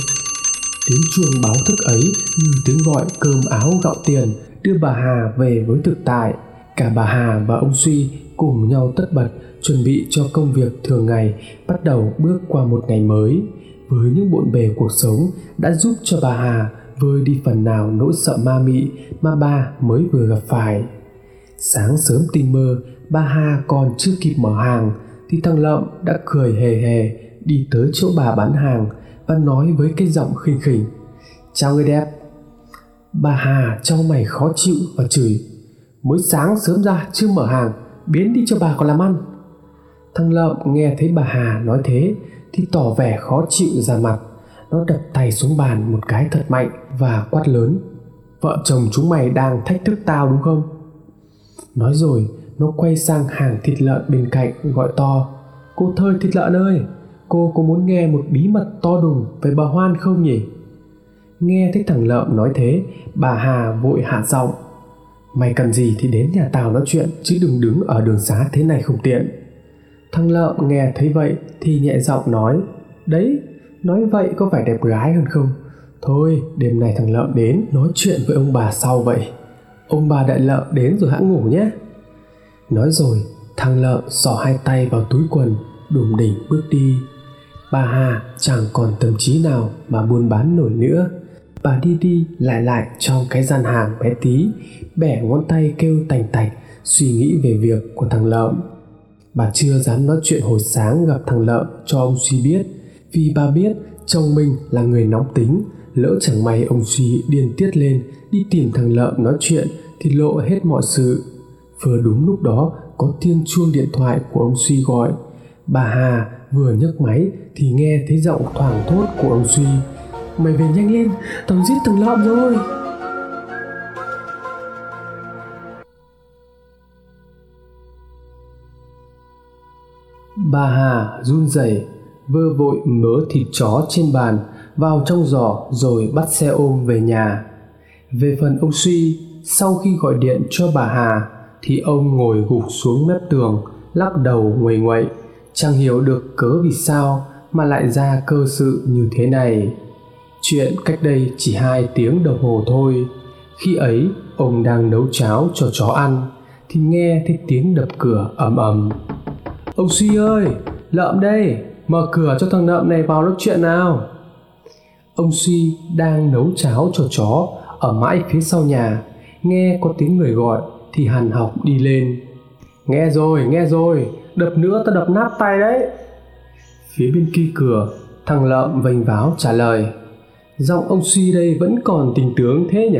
Tiếng chuông báo thức ấy như tiếng gọi cơm áo gạo tiền đưa bà hà về với thực tại. Cả bà hà và ông suy cùng nhau tất bật chuẩn bị cho công việc thường ngày, bắt đầu bước qua một ngày mới. Với những bộn bề cuộc sống đã giúp cho bà hà vơi đi phần nào nỗi sợ ma mị mà ba mới vừa gặp phải. Sáng sớm tinh mơ, bà hà còn chưa kịp mở hàng, thì thằng lợm đã cười hề hề, đi tới chỗ bà bán hàng và nói với cái giọng khinh khỉnh. Chào người đẹp. Bà hà cho mày khó chịu và chửi. Mới sáng sớm ra chưa mở hàng, biến đi cho bà còn làm ăn. Thằng lợm nghe thấy bà hà nói thế thì tỏ vẻ khó chịu ra mặt. Nó đập tay xuống bàn một cái thật mạnh và quát lớn, vợ chồng chúng mày đang thách thức tao đúng không? Nói rồi, nó quay sang hàng thịt lợn bên cạnh gọi to, cô thơi thịt lợn ơi, cô có muốn nghe một bí mật to đùng về bà hoan không nhỉ? Nghe thấy thằng lợm nói thế, bà hà vội hạ giọng, mày cần gì thì đến nhà tao nói chuyện, chứ đừng đứng ở đường xá thế này không tiện. Thằng lợm nghe thấy vậy thì nhẹ giọng nói, đấy, nói vậy có phải đẹp gái hơn không? Thôi, đêm nay thằng lợm đến nói chuyện với ông bà sau vậy. Ông bà đại lợm đến rồi hãng ngủ nhé. Nói rồi, thằng lợm xỏ hai tay vào túi quần, đùm đỉnh bước đi. Bà hà chẳng còn tâm trí nào mà buôn bán nổi nữa. Bà đi đi lại lại trong cái gian hàng bé tí, bẻ ngón tay kêu tành tạch, suy nghĩ về việc của thằng lợm bà chưa dám nói chuyện hồi sáng gặp thằng lợm cho ông suy biết, vì bà biết chồng mình là người nóng tính lỡ chẳng may ông suy điên tiết lên, đi tìm thằng lợm nói chuyện thì lộ hết mọi sự. Vừa đúng lúc đó, có tiếng chuông điện thoại của ông suy gọi. Bà hà vừa nhấc máy thì nghe thấy giọng thoảng thốt của ông suy mày về nhanh lên, tao giết thằng lợm rồi. Bà hà run rẩy, vơ vội mớ thịt chó trên bàn vào trong giỏ rồi bắt xe ôm về nhà. Về phần ông suy, sau khi gọi điện cho bà hà thì ông ngồi gục xuống mép tường, lắc đầu nguầy nguậy chẳng hiểu được cớ vì sao mà lại ra cơ sự như thế này. Chuyện cách đây chỉ hai tiếng đồng hồ thôi. Khi ấy, ông đang nấu cháo cho chó ăn, thì nghe thấy tiếng đập cửa ầm ầm. Ông suy ơi, lợm đây, mở cửa cho thằng lợm này vào nói chuyện nào? Ông suy đang nấu cháo cho chó ở mãi phía sau nhà. Nghe có tiếng người gọi thì hằn học đi lên. Nghe rồi nghe rồi, đập nữa tao đập nát tay đấy. Phía bên kia cửa, thằng lợm vênh váo trả lời. Giọng ông suy đây vẫn còn tình tướng thế nhỉ?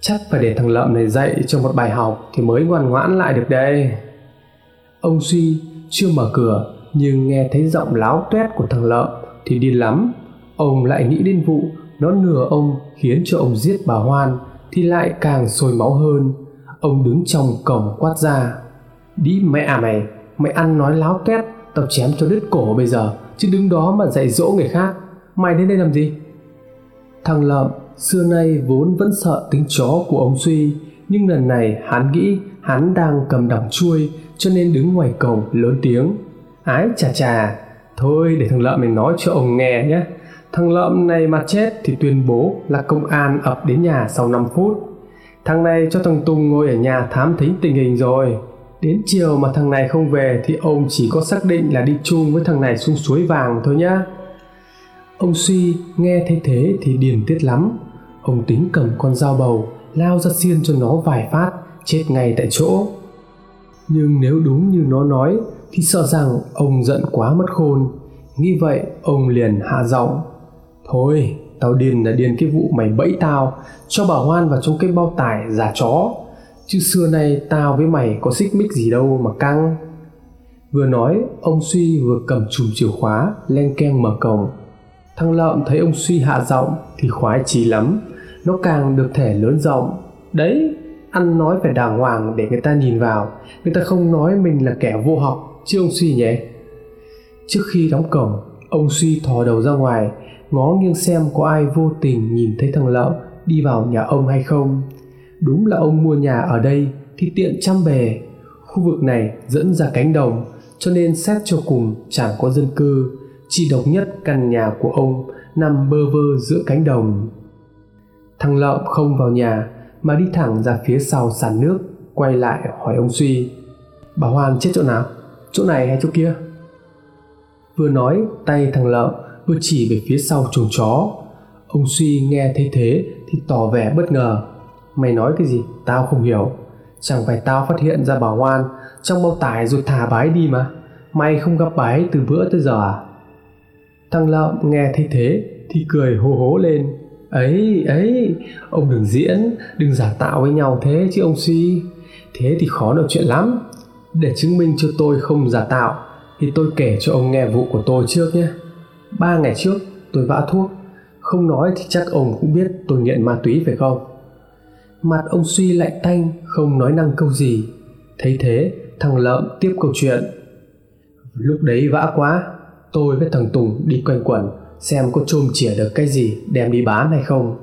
Chắc phải để thằng lợm này dạy cho một bài học thì mới ngoan ngoãn lại được đây. Ông suy chưa mở cửa, nhưng nghe thấy giọng láo toét của thằng lợm thì đi lắm ông lại nghĩ đến vụ nó nửa ông khiến cho ông giết bà hoan thì lại càng sôi máu hơn. Ông đứng trong cổng quát ra, đi mẹ à mày mày ăn nói láo toét tao chém cho đứt cổ bây giờ, chứ đứng đó mà dạy dỗ người khác, mày đến đây làm gì? Thằng lợm xưa nay vốn vẫn sợ tính chó của ông suy nhưng lần này hắn nghĩ hắn đang cầm đằng chuôi cho nên đứng ngoài cổng lớn tiếng, ái chà chà, thôi để thằng lợm mình nói cho ông nghe nhé thằng lợm này mà chết thì tuyên bố là công an ập đến nhà sau 5 phút. Thằng này cho thằng tùng ngồi ở nhà thám thính tình hình rồi. Đến chiều mà thằng này không về thì ông chỉ có xác định là đi chung với thằng này xuống suối vàng thôi nhá. Ông suy nghe thấy thế thì điền tiết lắm. Ông tính cầm con dao bầu, Lao ra xiên cho nó vài phát, Chết ngay tại chỗ. Nhưng nếu đúng như nó nói Thì sợ rằng ông giận quá mất khôn. Nghĩ vậy, ông liền hạ giọng. Thôi, tao điền là điền cái vụ mày bẫy tao, Cho bà Hoan vào trong cái bao tải giả chó. Chứ xưa nay tao với mày có xích mích gì đâu mà căng. Vừa nói, ông Suy vừa cầm chùm chìa khóa, len keng mở cổng. Thằng lợm thấy ông Suy hạ giọng thì khoái chí lắm. Nó càng được thể lớn rộng Đấy, ăn nói phải đàng hoàng để người ta nhìn vào. Người ta không nói mình là kẻ vô học, chứ ông Suy nhé Trước khi đóng cổng, Ông Suy thò đầu ra ngoài Ngó nghiêng xem có ai vô tình nhìn thấy thằng lợm đi vào nhà ông hay không. Đúng là ông mua nhà ở đây thì tiện trăm bề Khu vực này dẫn ra cánh đồng, cho nên xét cho cùng chẳng có dân cư. Chỉ độc nhất căn nhà của ông nằm bơ vơ giữa cánh đồng. Thằng lợm không vào nhà, mà đi thẳng ra phía sau sàn nước, quay lại hỏi ông suy bà hoan chết chỗ nào? Chỗ này hay chỗ kia? Vừa nói, tay thằng lợm vừa chỉ về phía sau chuồng chó. Ông suy nghe thấy thế thì tỏ vẻ bất ngờ. Mày nói cái gì? Tao không hiểu. Chẳng phải tao phát hiện ra bà hoan trong bao tải rồi thả bái đi mà. Mày không gặp bái từ bữa tới giờ à? Thằng lợm nghe thấy thế thì cười hô hố lên. Ấy ấy, ông đừng diễn, đừng giả tạo với nhau thế chứ ông suy. Thế thì khó nói chuyện lắm. Để chứng minh cho tôi không giả tạo thì tôi kể cho ông nghe vụ của tôi trước nhé ba ngày trước, tôi vã thuốc. Không nói thì chắc ông cũng biết tôi nghiện ma túy phải không? Mặt ông suy lạnh tanh, không nói năng câu gì. Thấy thế, thằng lợm tiếp câu chuyện. Lúc đấy vã quá, tôi với thằng tùng đi quanh quẩn, xem có trôm chỉa được cái gì đem đi bán hay không.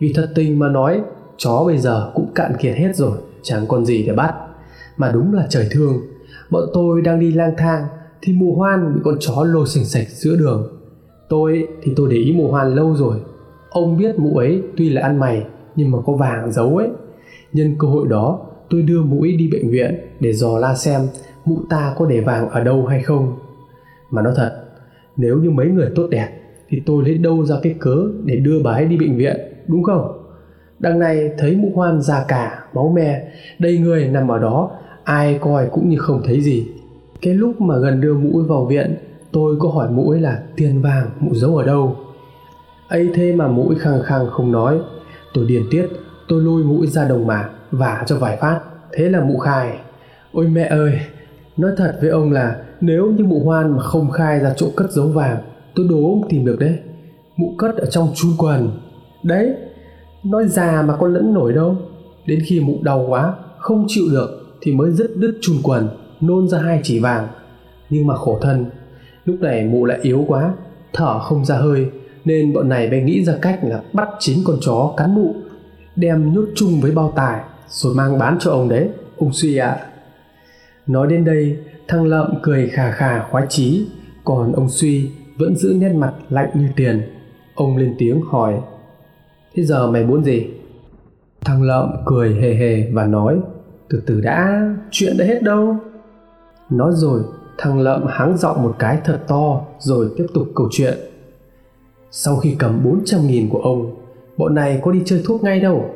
Vì thật tình mà nói, chó bây giờ cũng cạn kiệt hết rồi, chẳng còn gì để bắt. Mà đúng là trời thương, bọn tôi đang đi lang thang thì mù hoan bị con chó lôi sình sạch giữa đường tôi thì tôi để ý mụ hoan lâu rồi. Ông biết mụ ấy tuy là ăn mày, nhưng mà có vàng giấu ấy. Nhân cơ hội đó, tôi đưa mụ ấy đi bệnh viện để dò la xem mụ ta có để vàng ở đâu hay không. Mà nói thật, nếu như mấy người tốt đẹp, thì tôi lấy đâu ra cái cớ để đưa bà ấy đi bệnh viện, đúng không? Đằng này thấy mụ hoan già cả, máu me, đầy người nằm ở đó, ai coi cũng như không thấy gì. Cái lúc mà gần đưa mũ vào viện tôi có hỏi mũi ấy là tiền vàng, mụ giấu ở đâu? Ấy thế mà mũi khăng khăng không nói. Tôi điền tiết, tôi lôi mũi ra đồng mà vả cho vài phát. Thế là mụ khai, ôi mẹ ơi, nói thật với ông là nếu như mụ hoan mà không khai ra chỗ cất giấu vàng, tôi đố ông tìm được đấy. Mụ cất ở trong chu quần. Đấy, nói già mà con lẫn nổi đâu. Đến khi mụ đau quá, không chịu được thì mới dứt đứt chùn quần, nôn ra hai chỉ vàng. Nhưng mà khổ thân lúc này mụ lại yếu quá, thở không ra hơi, nên bọn này mới nghĩ ra cách là bắt chín con chó cắn mụ đem nhốt chung với bao tải, rồi mang bán cho ông đấy. Ông suy ạ. À. nói đến đây, thằng lợm cười khà khà khoái chí, còn ông suy vẫn giữ nét mặt lạnh như tiền. Ông lên tiếng hỏi, thế giờ mày muốn gì? Thằng lợm cười hề hề và nói, từ từ đã, chuyện đã hết đâu. Nói rồi thằng lợm háng giọng một cái thật to rồi tiếp tục câu chuyện. Sau khi cầm 400 nghìn của ông, bọn này có đi chơi thuốc ngay đâu.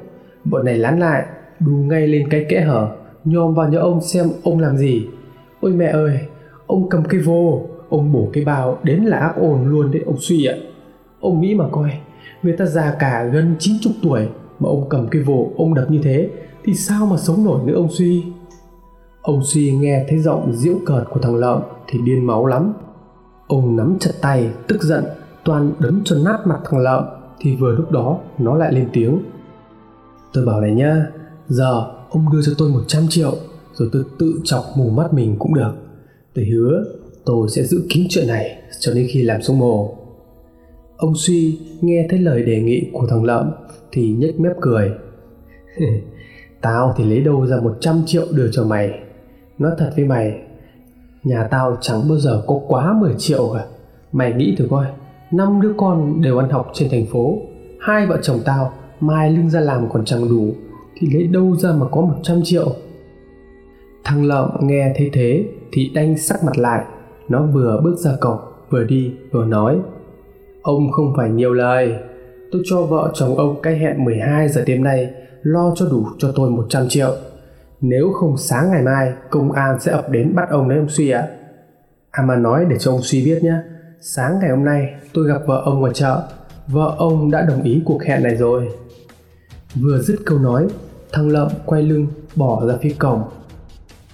Bọn này lán lại, đu ngay lên cái kẽ hở, nhòm vào nhà ông xem ông làm gì. Ôi mẹ ơi, ông cầm cây vô, ông bổ cái bao đến là ác ồn luôn đấy ông suy ạ. Ông nghĩ mà coi, người ta già cả gần 90 tuổi mà ông cầm cây vồ ông đập như thế thì sao mà sống nổi nữa ông suy? Ông suy nghe thấy giọng diễu cợt của thằng lợm thì điên máu lắm. Ông nắm chặt tay, tức giận toàn đấm cho nát mặt thằng lợm thì vừa lúc đó nó lại lên tiếng. Tôi bảo này nhá, giờ ông đưa cho tôi 100 triệu rồi tôi tự chọc mù mắt mình cũng được. Tôi hứa tôi sẽ giữ kín chuyện này cho đến khi làm xong mồ. Ông suy nghe thấy lời đề nghị của thằng lợm thì nhếch mép cười. tao thì lấy đâu ra 100 triệu đưa cho mày? Nói thật với mày, nhà tao chẳng bao giờ có quá 10 triệu cả. Mày nghĩ thử coi, năm đứa con đều ăn học trên thành phố, hai vợ chồng tao mai lưng ra làm còn chẳng đủ, thì lấy đâu ra mà có 100 triệu? Thằng lợm nghe thấy thế thì đanh sắc mặt lại. Nó vừa bước ra cổng, vừa đi, vừa nói, Ông không phải nhiều lời. Tôi cho vợ chồng ông cái hẹn 12 giờ đêm nay, Lo cho đủ cho tôi 100 triệu. Nếu không sáng ngày mai, Công an sẽ ập đến bắt ông đấy ông Suy ạ. À? à mà nói để cho ông Suy biết nhé Sáng ngày hôm nay tôi gặp vợ ông ở chợ. Vợ ông đã đồng ý cuộc hẹn này rồi. Vừa dứt câu nói, Thằng Lợm quay lưng bỏ ra phía cổng.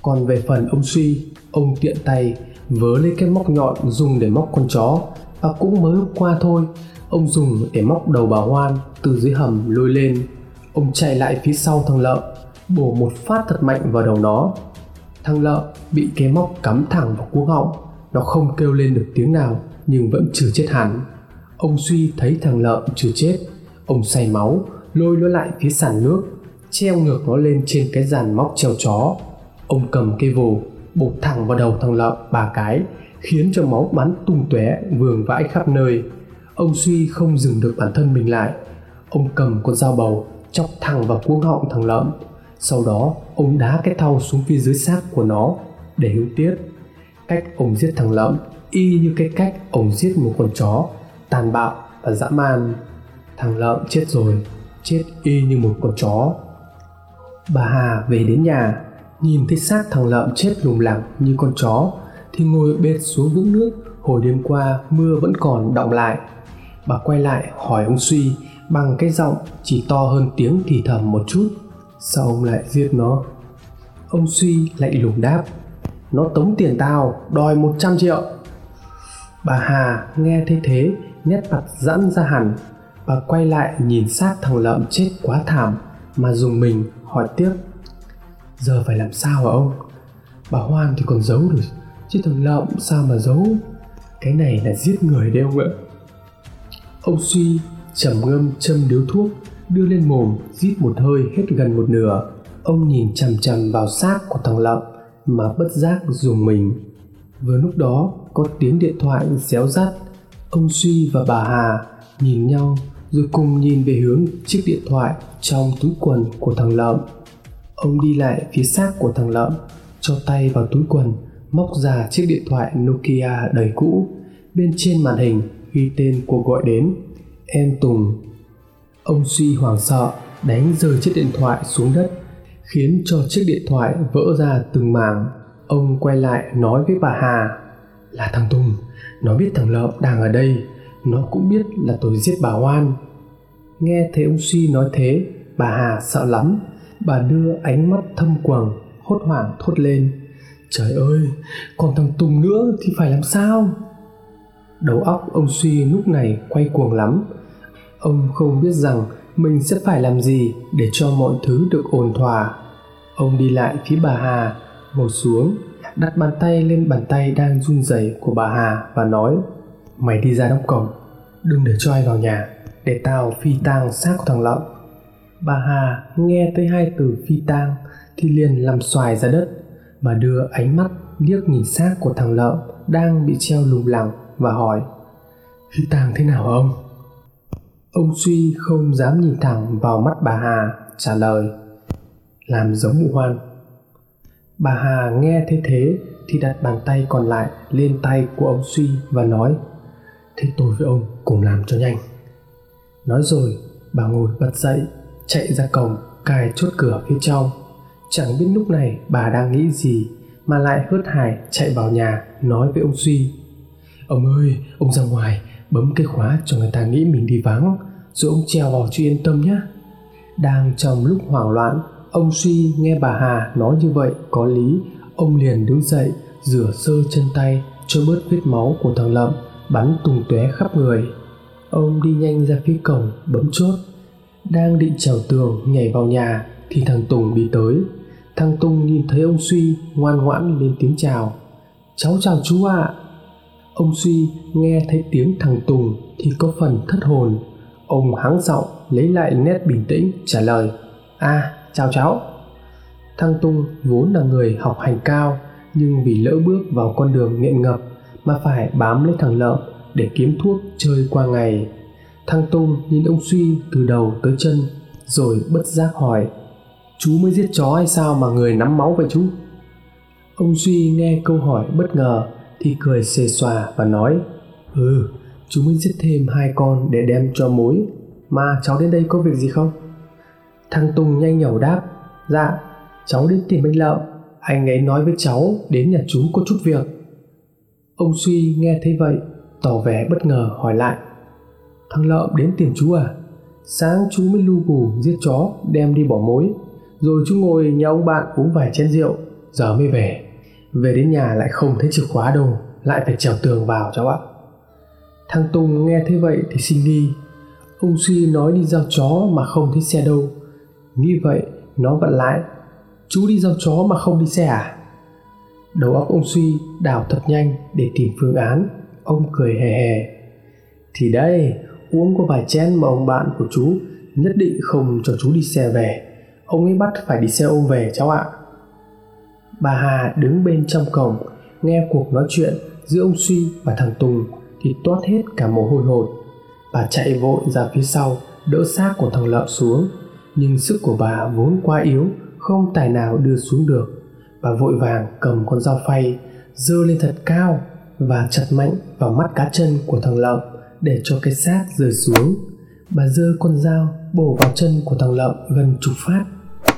Còn về phần ông Suy, Ông tiện tay vớ lấy cái móc nhọn dùng để móc con chó. Và cũng mới hôm qua thôi, ông dùng để móc đầu bà hoan từ dưới hầm lôi lên. Ông chạy lại phía sau thằng lợm bổ một phát thật mạnh vào đầu nó. Thằng lợn bị cái móc cắm thẳng vào cuống họng. Nó không kêu lên được tiếng nào, nhưng vẫn chưa chết hẳn. Ông suy thấy thằng lợn chưa chết. Ông say máu, lôi nó lại phía sàn nước, treo ngược nó lên trên cái dàn móc treo chó. Ông cầm cây vồ bột thẳng vào đầu thằng lợn ba cái, khiến cho máu bắn tung tóe vương vãi khắp nơi. Ông suy không dừng được bản thân mình lại. Ông cầm con dao bầu, chọc thẳng vào cuống họng thằng lợn sau đó, ông đá cái thau xuống phía dưới xác của nó để hữu tiết cách ông giết thằng lợm y như cái cách ông giết một con chó tàn bạo và dã man. Thằng lợm chết rồi, chết y như một con chó. Bà hà về đến nhà, nhìn thấy xác thằng lợm chết lùng lẳng như con chó, thì ngồi bệt xuống vũng nước. Hồi đêm qua, mưa vẫn còn đọng lại. Bà quay lại hỏi ông suy bằng cái giọng chỉ to hơn tiếng thì thầm một chút sao ông lại giết nó? Ông suy lạnh lùng đáp, nó tống tiền tao, đòi 100 triệu. Bà hà nghe thấy thế, nét mặt giãn ra hẳn. Bà quay lại nhìn xác thằng lợm chết quá thảm mà dùng mình hỏi tiếp, giờ phải làm sao hả ông? Bà hoan thì còn giấu được, chứ thằng lợm sao mà giấu? Cái này là giết người đấy ông ạ. Ông suy trầm ngâm châm điếu thuốc đưa lên mồm rít một hơi hết gần một nửa ông nhìn chằm chằm vào xác của thằng lợn mà bất giác dùng mình vừa lúc đó có tiếng điện thoại réo rắt ông suy và bà hà nhìn nhau rồi cùng nhìn về hướng chiếc điện thoại trong túi quần của thằng lợm ông đi lại phía xác của thằng lợm cho tay vào túi quần móc ra chiếc điện thoại Nokia đầy cũ. Bên trên màn hình ghi tên cuộc gọi đến, em Tùng. Ông Suy hoảng sợ đánh rơi chiếc điện thoại xuống đất, khiến cho chiếc điện thoại vỡ ra từng mảng. Ông quay lại nói với bà Hà, là thằng Tùng, nó biết thằng Lợm đang ở đây, nó cũng biết là tôi giết bà Hoan. Nghe thấy ông Suy nói thế, bà Hà sợ lắm, bà đưa ánh mắt thâm quầng, hốt hoảng thốt lên Trời ơi, còn thằng Tùng nữa thì phải làm sao? Đầu óc ông Suy lúc này quay cuồng lắm. Ông không biết rằng mình sẽ phải làm gì để cho mọi thứ được ổn thỏa. Ông đi lại phía bà Hà, ngồi xuống, đặt bàn tay lên bàn tay đang run rẩy của bà Hà và nói Mày đi ra đóng cổng, đừng để cho ai vào nhà, để tao phi tang xác của thằng lợn." Bà Hà nghe tới hai từ phi tang thì liền làm xoài ra đất Bà đưa ánh mắt liếc nhìn xác của thằng lợn đang bị treo lủng lẳng và hỏi Phi tang thế nào ông? Ông Suy không dám nhìn thẳng vào mắt bà Hà trả lời Làm giống mụ hoan. Bà Hà nghe thế thế thì đặt bàn tay còn lại lên tay của ông Suy và nói Thế tôi với ông cùng làm cho nhanh. Nói rồi bà ngồi bật dậy chạy ra cổng cài chốt cửa phía trong. Chẳng biết lúc này bà đang nghĩ gì mà lại hớt hải chạy vào nhà nói với ông suy Ông ơi, ông ra ngoài bấm cái khóa cho người ta nghĩ mình đi vắng rồi ông trèo vào cho yên tâm nhé. Đang trong lúc hoảng loạn, ông Suy nghe bà Hà nói như vậy có lý, ông liền đứng dậy rửa sơ chân tay cho bớt vết máu của thằng Lậm bắn tung tóe khắp người. Ông đi nhanh ra phía cổng bấm chốt, đang định trèo tường nhảy vào nhà thì thằng Tùng đi tới Thằng Tùng nhìn thấy ông Suy ngoan ngoãn lên tiếng chào Cháu chào chú ạ à. Ông Suy nghe thấy tiếng thằng Tùng thì có phần thất hồn. Ông hắng giọng lấy lại nét bình tĩnh, trả lời À chào cháu. Thằng Tùng vốn là người học hành cao, Nhưng vì lỡ bước vào con đường nghiện ngập Mà phải bám lấy thằng Lợm để kiếm thuốc chơi qua ngày. Thằng Tùng nhìn ông Suy từ đầu tới chân, Rồi bất giác hỏi, Chú mới giết chó hay sao mà người nắm máu vậy chú? Ông Duy nghe câu hỏi bất ngờ thì cười xề xòa và nói Ừ chú mới giết thêm hai con để đem cho mối. Mà cháu đến đây có việc gì không? Thằng tùng nhanh nhẩu đáp dạ cháu đến tìm anh lợm anh ấy nói với cháu đến nhà chú có chút việc. Ông suy nghe thấy vậy, tỏ vẻ bất ngờ hỏi lại, thằng lợm đến tìm chú à? Sáng chú mới lu bù giết chó, đem đi bỏ mối. Rồi chú ngồi nhà ông bạn uống vài chén rượu, giờ mới về về đến nhà lại không thấy chìa khóa đâu, lại phải trèo tường vào cháu ạ. Thằng tùng nghe thế vậy thì sinh nghi. Ông suy nói đi giao chó mà không thấy xe đâu. Nghĩ vậy, nó vặn lại. Chú đi giao chó mà không đi xe à? Đầu óc ông suy đào thật nhanh để tìm phương án. Ông cười hề hề thì đây, uống có vài chén mà ông bạn của chú nhất định không cho chú đi xe về. Ông ấy bắt phải đi xe ôm về, cháu ạ bà hà đứng bên trong cổng, nghe cuộc nói chuyện giữa ông suy và thằng tùng thì toát hết cả mồ hôi hột. Bà chạy vội ra phía sau, đỡ xác của thằng Lợ xuống. Nhưng sức của bà vốn quá yếu, không tài nào đưa xuống được. Bà vội vàng cầm con dao phay dơ lên thật cao và chặt mạnh vào mắt cá chân của thằng lợm để cho cái xác rơi xuống. Bà dơ con dao bổ vào chân của thằng lợm gần chục phát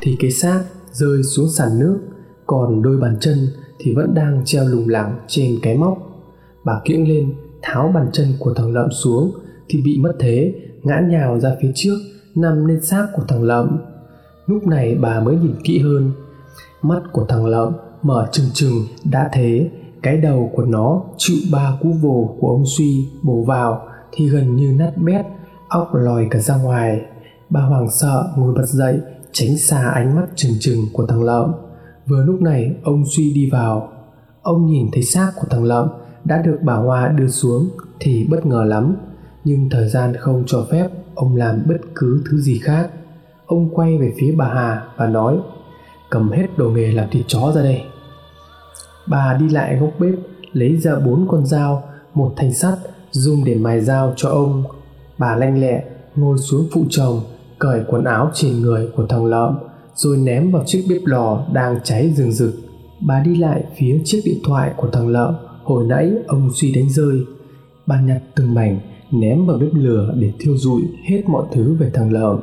thì cái xác rơi xuống sàn nước còn đôi bàn chân thì vẫn đang treo lủng lẳng trên cái móc. Bà kiễng lên, tháo bàn chân của thằng lợm xuống, thì bị mất thế, ngã nhào ra phía trước, nằm lên xác của thằng lợm. Lúc này bà mới nhìn kỹ hơn, mắt của thằng lợm mở trừng trừng, đã thế, cái đầu của nó chịu ba cú vồ của ông suy bổ vào, thì gần như nát bét, óc lòi cả ra ngoài. Bà hoảng sợ ngồi bật dậy, tránh xa ánh mắt trừng trừng của thằng lợm vừa lúc này, ông suy đi vào. Ông nhìn thấy xác của thằng lợm đã được bà hoa đưa xuống thì bất ngờ lắm. Nhưng thời gian không cho phép ông làm bất cứ thứ gì khác. Ông quay về phía bà hà và nói, cầm hết đồ nghề làm thịt chó ra đây. Bà đi lại góc bếp, lấy ra bốn con dao, một thanh sắt, dùng để mài dao cho ông. Bà lanh lẹ, ngồi xuống phụ chồng, cởi quần áo trên người của thằng lợm rồi ném vào chiếc bếp lò đang cháy rừng rực. Bà đi lại phía chiếc điện thoại của thằng Lợ. Hồi nãy ông suy đánh rơi. Bà nhặt từng mảnh, ném vào bếp lửa để thiêu rụi hết mọi thứ về thằng Lợ.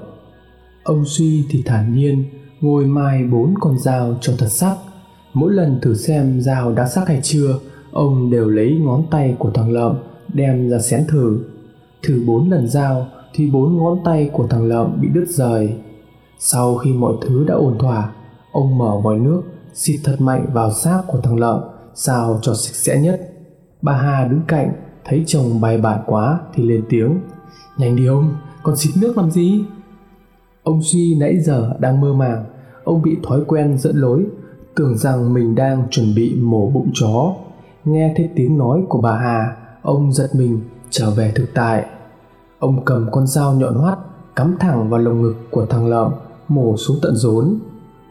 ông suy thì thản nhiên, ngồi mài bốn con dao cho thật sắc. Mỗi lần thử xem dao đã sắc hay chưa, ông đều lấy ngón tay của thằng lợm đem ra xén thử. Thử bốn lần dao thì bốn ngón tay của thằng lợm bị đứt rời sau khi mọi thứ đã ổn thỏa ông mở vòi nước xịt thật mạnh vào xác của thằng lợn, sao cho sạch sẽ nhất. Bà hà đứng cạnh thấy chồng bài bản quá thì lên tiếng. Nhanh đi ông còn xịt nước làm gì? Ông suy nãy giờ đang mơ màng ông bị thói quen dẫn lối tưởng rằng mình đang chuẩn bị mổ bụng chó. Nghe thấy tiếng nói của bà hà ông giật mình trở về thực tại. Ông cầm con dao nhọn hoắt cắm thẳng vào lồng ngực của thằng lợn mổ xuống tận rốn.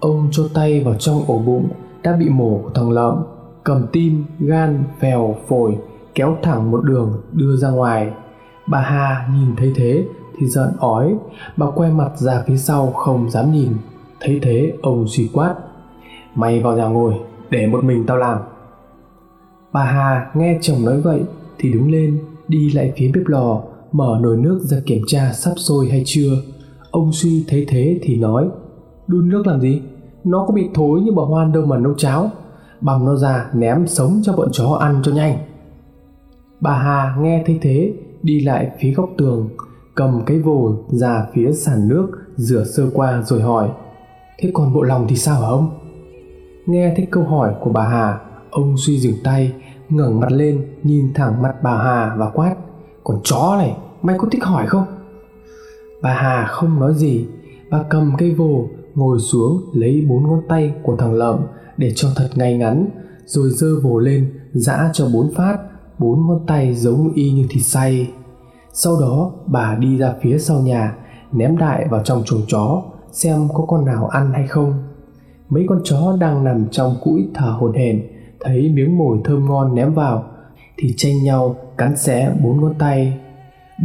Ông cho tay vào trong ổ bụng đã bị mổ của thằng lợm, cầm tim, gan, phèo, phổi kéo thẳng một đường đưa ra ngoài. Bà hà nhìn thấy thế thì giận ói, bà quay mặt ra phía sau không dám nhìn. Thấy thế, ông suy quát, mày vào nhà ngồi, để một mình tao làm. Bà hà nghe chồng nói vậy thì đứng lên, đi lại phía bếp lò, mở nồi nước ra kiểm tra sắp sôi hay chưa ông suy thấy thế thì nói, đun nước làm gì? Nó có bị thối như bà hoan đâu mà nấu cháo. Bằm nó ra, ném sống cho bọn chó ăn cho nhanh. Bà hà nghe thấy thế, đi lại phía góc tường, cầm cái vồ ra phía sàn nước, rửa sơ qua rồi hỏi, thế còn bộ lòng thì sao hả ông? Nghe thấy câu hỏi của bà hà, ông suy dừng tay, ngẩng mặt lên, nhìn thẳng mặt bà hà và quát còn chó này, mày có thích hỏi không? Bà hà không nói gì. Bà cầm cây vồ, ngồi xuống lấy bốn ngón tay của thằng lợm để cho thật ngay ngắn, rồi dơ vồ lên, giã cho bốn phát, bốn ngón tay giống y như thịt xay. Sau đó, bà đi ra phía sau nhà, ném đại vào trong chuồng chó, xem có con nào ăn hay không. Mấy con chó đang nằm trong cũi thở hổn hển, thấy miếng mồi thơm ngon ném vào, thì tranh nhau cắn xé bốn ngón tay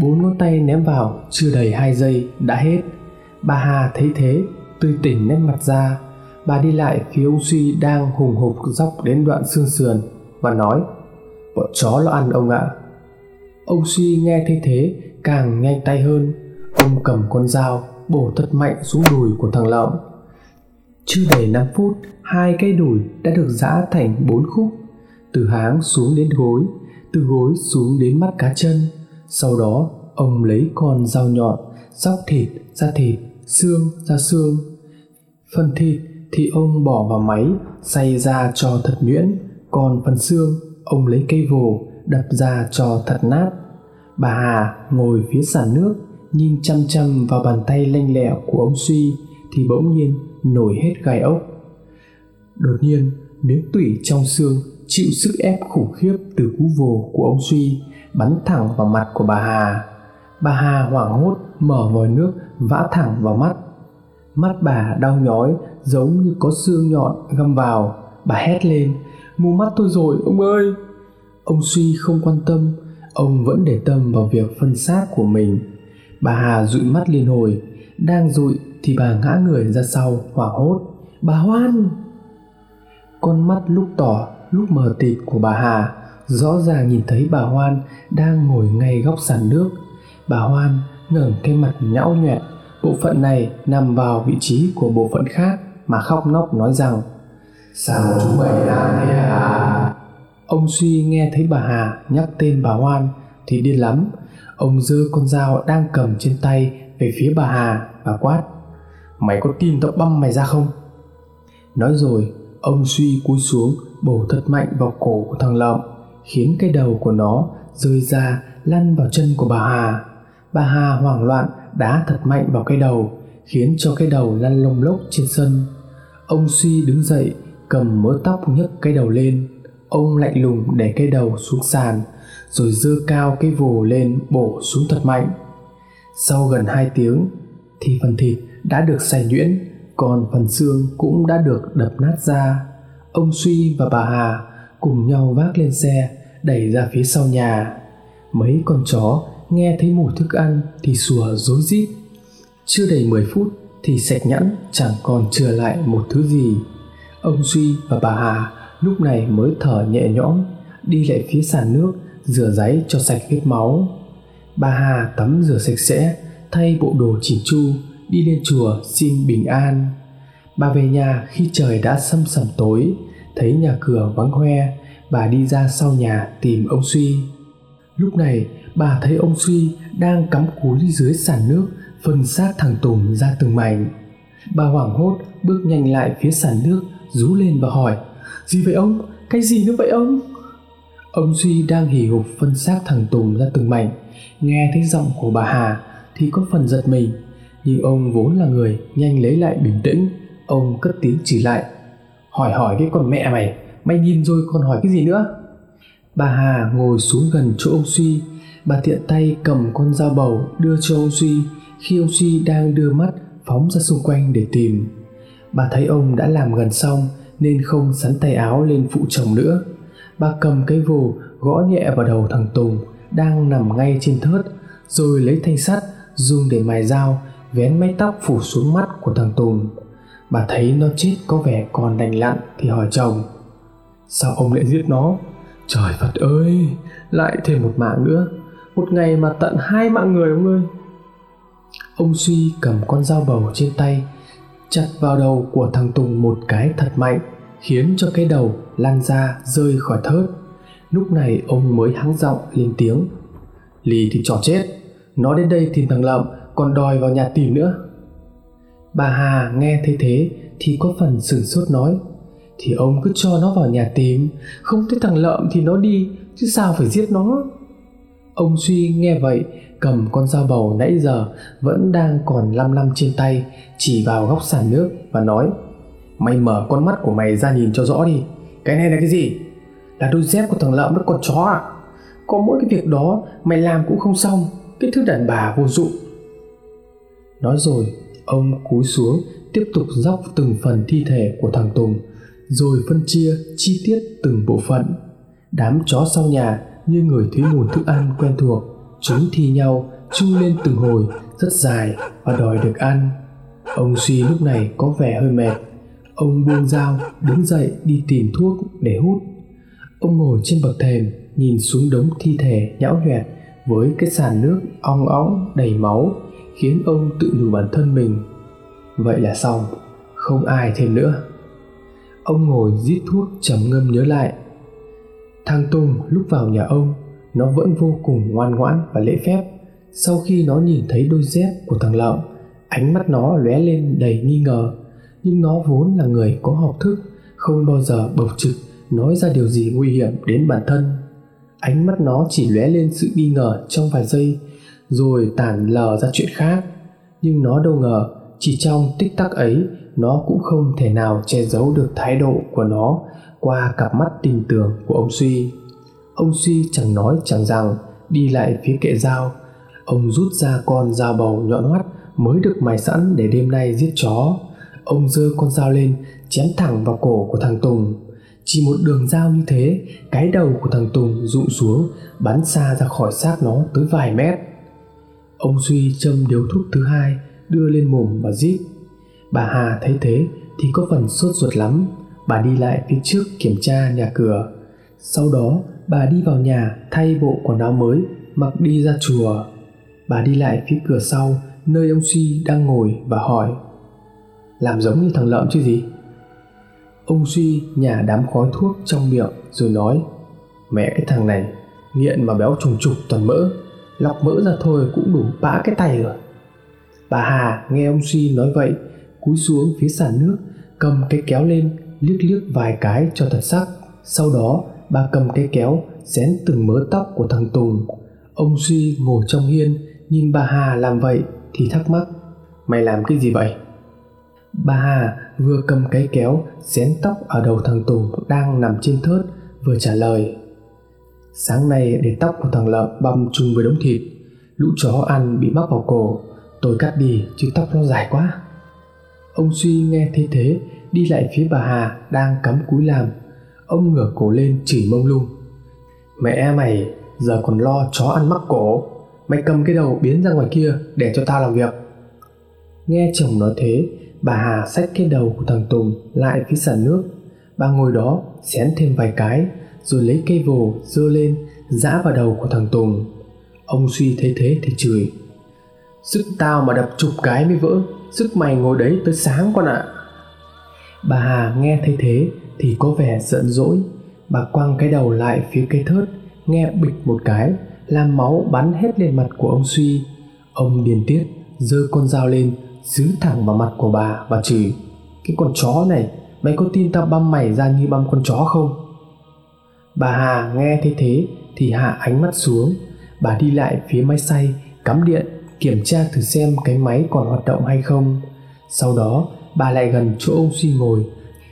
bốn ngón tay ném vào, chưa đầy hai giây, đã hết. Bà hà thấy thế, tươi tỉnh nét mặt ra. Bà đi lại phía ông suy đang hùng hục dốc đến đoạn xương sườn và nói, bọn chó nó ăn ông ạ. Ông suy nghe thấy thế, càng nhanh tay hơn. Ông cầm con dao, bổ thật mạnh xuống đùi của thằng lợn chưa đầy 5 phút, hai cây đùi đã được giã thành bốn khúc. Từ háng xuống đến gối, từ gối xuống đến mắt cá chân sau đó, ông lấy con dao nhọn róc thịt ra thịt, xương ra xương. Phần thịt thì ông bỏ vào máy, xay ra cho thật nhuyễn. Còn phần xương, ông lấy cây vồ đập ra cho thật nát. Bà hà ngồi phía sàn nước, nhìn chăm chăm vào bàn tay lanh lẹo của ông suy, thì bỗng nhiên nổi hết gai ốc. Đột nhiên, miếng tủy trong xương chịu sức ép khủng khiếp từ cú vồ của ông suy bắn thẳng vào mặt của bà hà. Bà hà hoảng hốt mở vòi nước vã thẳng vào mắt. Mắt bà đau nhói, giống như có xương nhọn găm vào. Bà hét lên, mù mắt tôi rồi, ông ơi! Ông suy không quan tâm, ông vẫn để tâm vào việc phân xác của mình. Bà hà dụi mắt liên hồi, đang dụi thì bà ngã người ra sau, hoảng hốt. Bà hoan! Con mắt lúc tỏ, lúc mờ tịt của bà hà rõ ràng nhìn thấy bà hoan đang ngồi ngay góc sàn nước. Bà hoan ngẩng cái mặt nhão nhoẹn bộ phận này nằm vào vị trí của bộ phận khác mà khóc nóc nói rằng, sao chú mày làm thế hả? Ông suy nghe thấy bà hà nhắc tên bà hoan thì điên lắm. Ông giơ con dao đang cầm trên tay về phía bà hà và quát, mày có tin tao băm mày ra không? Nói rồi, ông suy cúi xuống, bổ thật mạnh vào cổ của thằng lợm khiến cái đầu của nó rơi ra, lăn vào chân của bà hà. Bà hà hoảng loạn, đá thật mạnh vào cái đầu, khiến cho cái đầu lăn lông lốc trên sân. Ông suy đứng dậy, cầm mớ tóc nhấc cái đầu lên. Ông lạnh lùng để cái đầu xuống sàn, rồi dơ cao cái vồ lên bổ xuống thật mạnh. Sau gần 2 tiếng, thì phần thịt đã được xay nhuyễn, còn phần xương cũng đã được đập nát ra. Ông suy và bà hà cùng nhau vác lên xe đẩy ra phía sau nhà. Mấy con chó nghe thấy mùi thức ăn thì sủa rối rít. Chưa đầy 10 phút thì sạch nhẵn chẳng còn chừa lại một thứ gì. Ông duy và bà hà lúc này mới thở nhẹ nhõm, đi lại phía sàn nước, rửa giấy cho sạch vết máu. Bà hà tắm rửa sạch sẽ, thay bộ đồ chỉn chu, đi lên chùa xin bình an. Bà về nhà khi trời đã sâm sẩm tối, thấy nhà cửa vắng hoe bà đi ra sau nhà tìm ông suy. Lúc này, bà thấy ông suy đang cắm cúi dưới sàn nước, phân xác thằng tùng ra từng mảnh. Bà hoảng hốt bước nhanh lại phía sàn nước, rú lên và hỏi, gì vậy ông? Cái gì nữa vậy ông? Ông duy đang hì hục phân xác thằng tùng ra từng mảnh, nghe thấy giọng của bà hà thì có phần giật mình. Nhưng ông vốn là người nhanh lấy lại bình tĩnh, ông cất tiếng chỉ lại, hỏi hỏi cái con mẹ mày mày nhìn rồi còn hỏi cái gì nữa? Bà hà ngồi xuống gần chỗ ông suy. Bà tiện tay cầm con dao bầu đưa cho ông suy. Khi ông suy đang đưa mắt phóng ra xung quanh để tìm, bà thấy ông đã làm gần xong nên không sắn tay áo lên phụ chồng nữa. Bà cầm cây vồ gõ nhẹ vào đầu thằng tùng đang nằm ngay trên thớt, rồi lấy thanh sắt, dùng để mài dao, vén mái tóc phủ xuống mắt của thằng tùng. Bà thấy nó chết có vẻ còn đành lặn thì hỏi chồng sao ông lại giết nó? Trời phật ơi, lại thêm một mạng nữa. Một ngày mà tận hai mạng người ông ơi. Ông suy cầm con dao bầu trên tay, chặt vào đầu của thằng tùng một cái thật mạnh, khiến cho cái đầu lăn ra, rơi khỏi thớt. Lúc này ông mới hắng giọng lên tiếng. Lì thì trò chết, nó đến đây tìm thằng lợm còn đòi vào nhà tìm nữa. Bà hà nghe thấy thế thì có phần sửng sốt nói thì ông cứ cho nó vào nhà tìm. Không thấy thằng lợm thì nó đi, chứ sao phải giết nó? Ông suy nghe vậy, cầm con dao bầu nãy giờ vẫn đang còn lăm lăm trên tay, chỉ vào góc sàn nước và nói, mày mở con mắt của mày ra nhìn cho rõ đi. Cái này là cái gì? Là đôi dép của thằng lợm với con chó à? Có mỗi cái việc đó mày làm cũng không xong, cái thứ đàn bà vô dụng. Nói rồi, ông cúi xuống, tiếp tục dóc từng phần thi thể của thằng tùng rồi phân chia chi tiết từng bộ phận. Đám chó sau nhà như người thấy mùi thức ăn quen thuộc, chúng thi nhau chu lên từng hồi, rất dài và đòi được ăn. Ông suy lúc này có vẻ hơi mệt. Ông buông dao, đứng dậy đi tìm thuốc để hút. Ông ngồi trên bậc thềm, nhìn xuống đống thi thể nhão nhoẹt với cái sàn nước ong óng đầy máu, khiến ông tự nhủ bản thân mình. Vậy là xong, không ai thêm nữa ông ngồi rít thuốc trầm ngâm nhớ lại. Thang tùng lúc vào nhà ông, nó vẫn vô cùng ngoan ngoãn và lễ phép. Sau khi nó nhìn thấy đôi dép của thằng lợm ánh mắt nó lóe lên đầy nghi ngờ. Nhưng nó vốn là người có học thức, không bao giờ bộc trực, nói ra điều gì nguy hiểm đến bản thân. Ánh mắt nó chỉ lóe lên sự nghi ngờ trong vài giây, rồi tản lờ ra chuyện khác. Nhưng nó đâu ngờ, chỉ trong tích tắc ấy nó cũng không thể nào che giấu được thái độ của nó qua cặp mắt tình tường của ông suy. Ông suy chẳng nói chẳng rằng, đi lại phía kệ dao ông rút ra con dao bầu nhọn hoắt mới được mài sẵn để đêm nay giết chó. Ông giơ con dao lên, chém thẳng vào cổ của thằng tùng. Chỉ một đường dao như thế, cái đầu của thằng tùng rụng xuống, bắn xa ra khỏi xác nó tới vài mét. Ông duy châm điếu thuốc thứ hai, đưa lên mồm và rít bà hà thấy thế thì có phần sốt ruột lắm. Bà đi lại phía trước kiểm tra nhà cửa. Sau đó, bà đi vào nhà thay bộ quần áo mới, mặc đi ra chùa. Bà đi lại phía cửa sau, nơi ông suy đang ngồi và hỏi, làm giống như thằng lợm chứ gì? Ông suy nhả đám khói thuốc trong miệng rồi nói, mẹ cái thằng này, nghiện mà béo trùng trục toàn mỡ. Lọc mỡ ra thôi cũng đủ bã cái tay rồi. Bà hà nghe ông suy nói vậy cúi xuống phía sàn nước, cầm cái kéo lên, liếc liếc vài cái cho thật sắc. Sau đó, bà cầm cái kéo, xén từng mớ tóc của thằng tùng. Ông duy ngồi trong hiên, nhìn bà hà làm vậy thì thắc mắc, mày làm cái gì vậy? Bà hà vừa cầm cái kéo, xén tóc ở đầu thằng tùng đang nằm trên thớt, vừa trả lời, sáng nay để tóc của thằng lợn băm chung với đống thịt, lũ chó ăn bị mắc vào cổ, tôi cắt đi chứ tóc nó dài quá ông suy nghe thế thế, đi lại phía bà hà đang cắm cúi làm. Ông ngửa cổ lên chửi mông lung. Mẹ mày, giờ còn lo chó ăn mắc cổ. Mày cầm cái đầu biến ra ngoài kia để cho tao làm việc. Nghe chồng nói thế, bà hà xách cái đầu của thằng tùng lại phía sàn nước. Bà ngồi đó, xén thêm vài cái, rồi lấy cây vồ dơ lên, giã vào đầu của thằng tùng. Ông suy thấy thế thì chửi. Sức tao mà đập chục cái mới vỡ sức mày ngồi đấy tới sáng con ạ. À. bà hà nghe thấy thế thì có vẻ giận dỗi. Bà quăng cái đầu lại phía cây thớt, nghe bịch một cái, làm máu bắn hết lên mặt của ông suy. Ông điền tiết, giơ con dao lên dứ thẳng vào mặt của bà và chửi cái con chó này, mày có tin tao băm mày ra như băm con chó không? Bà hà nghe thấy thế thì hạ ánh mắt xuống. Bà đi lại phía máy xay, cắm điện kiểm tra thử xem cái máy còn hoạt động hay không. Sau đó, bà lại gần chỗ ông suy ngồi,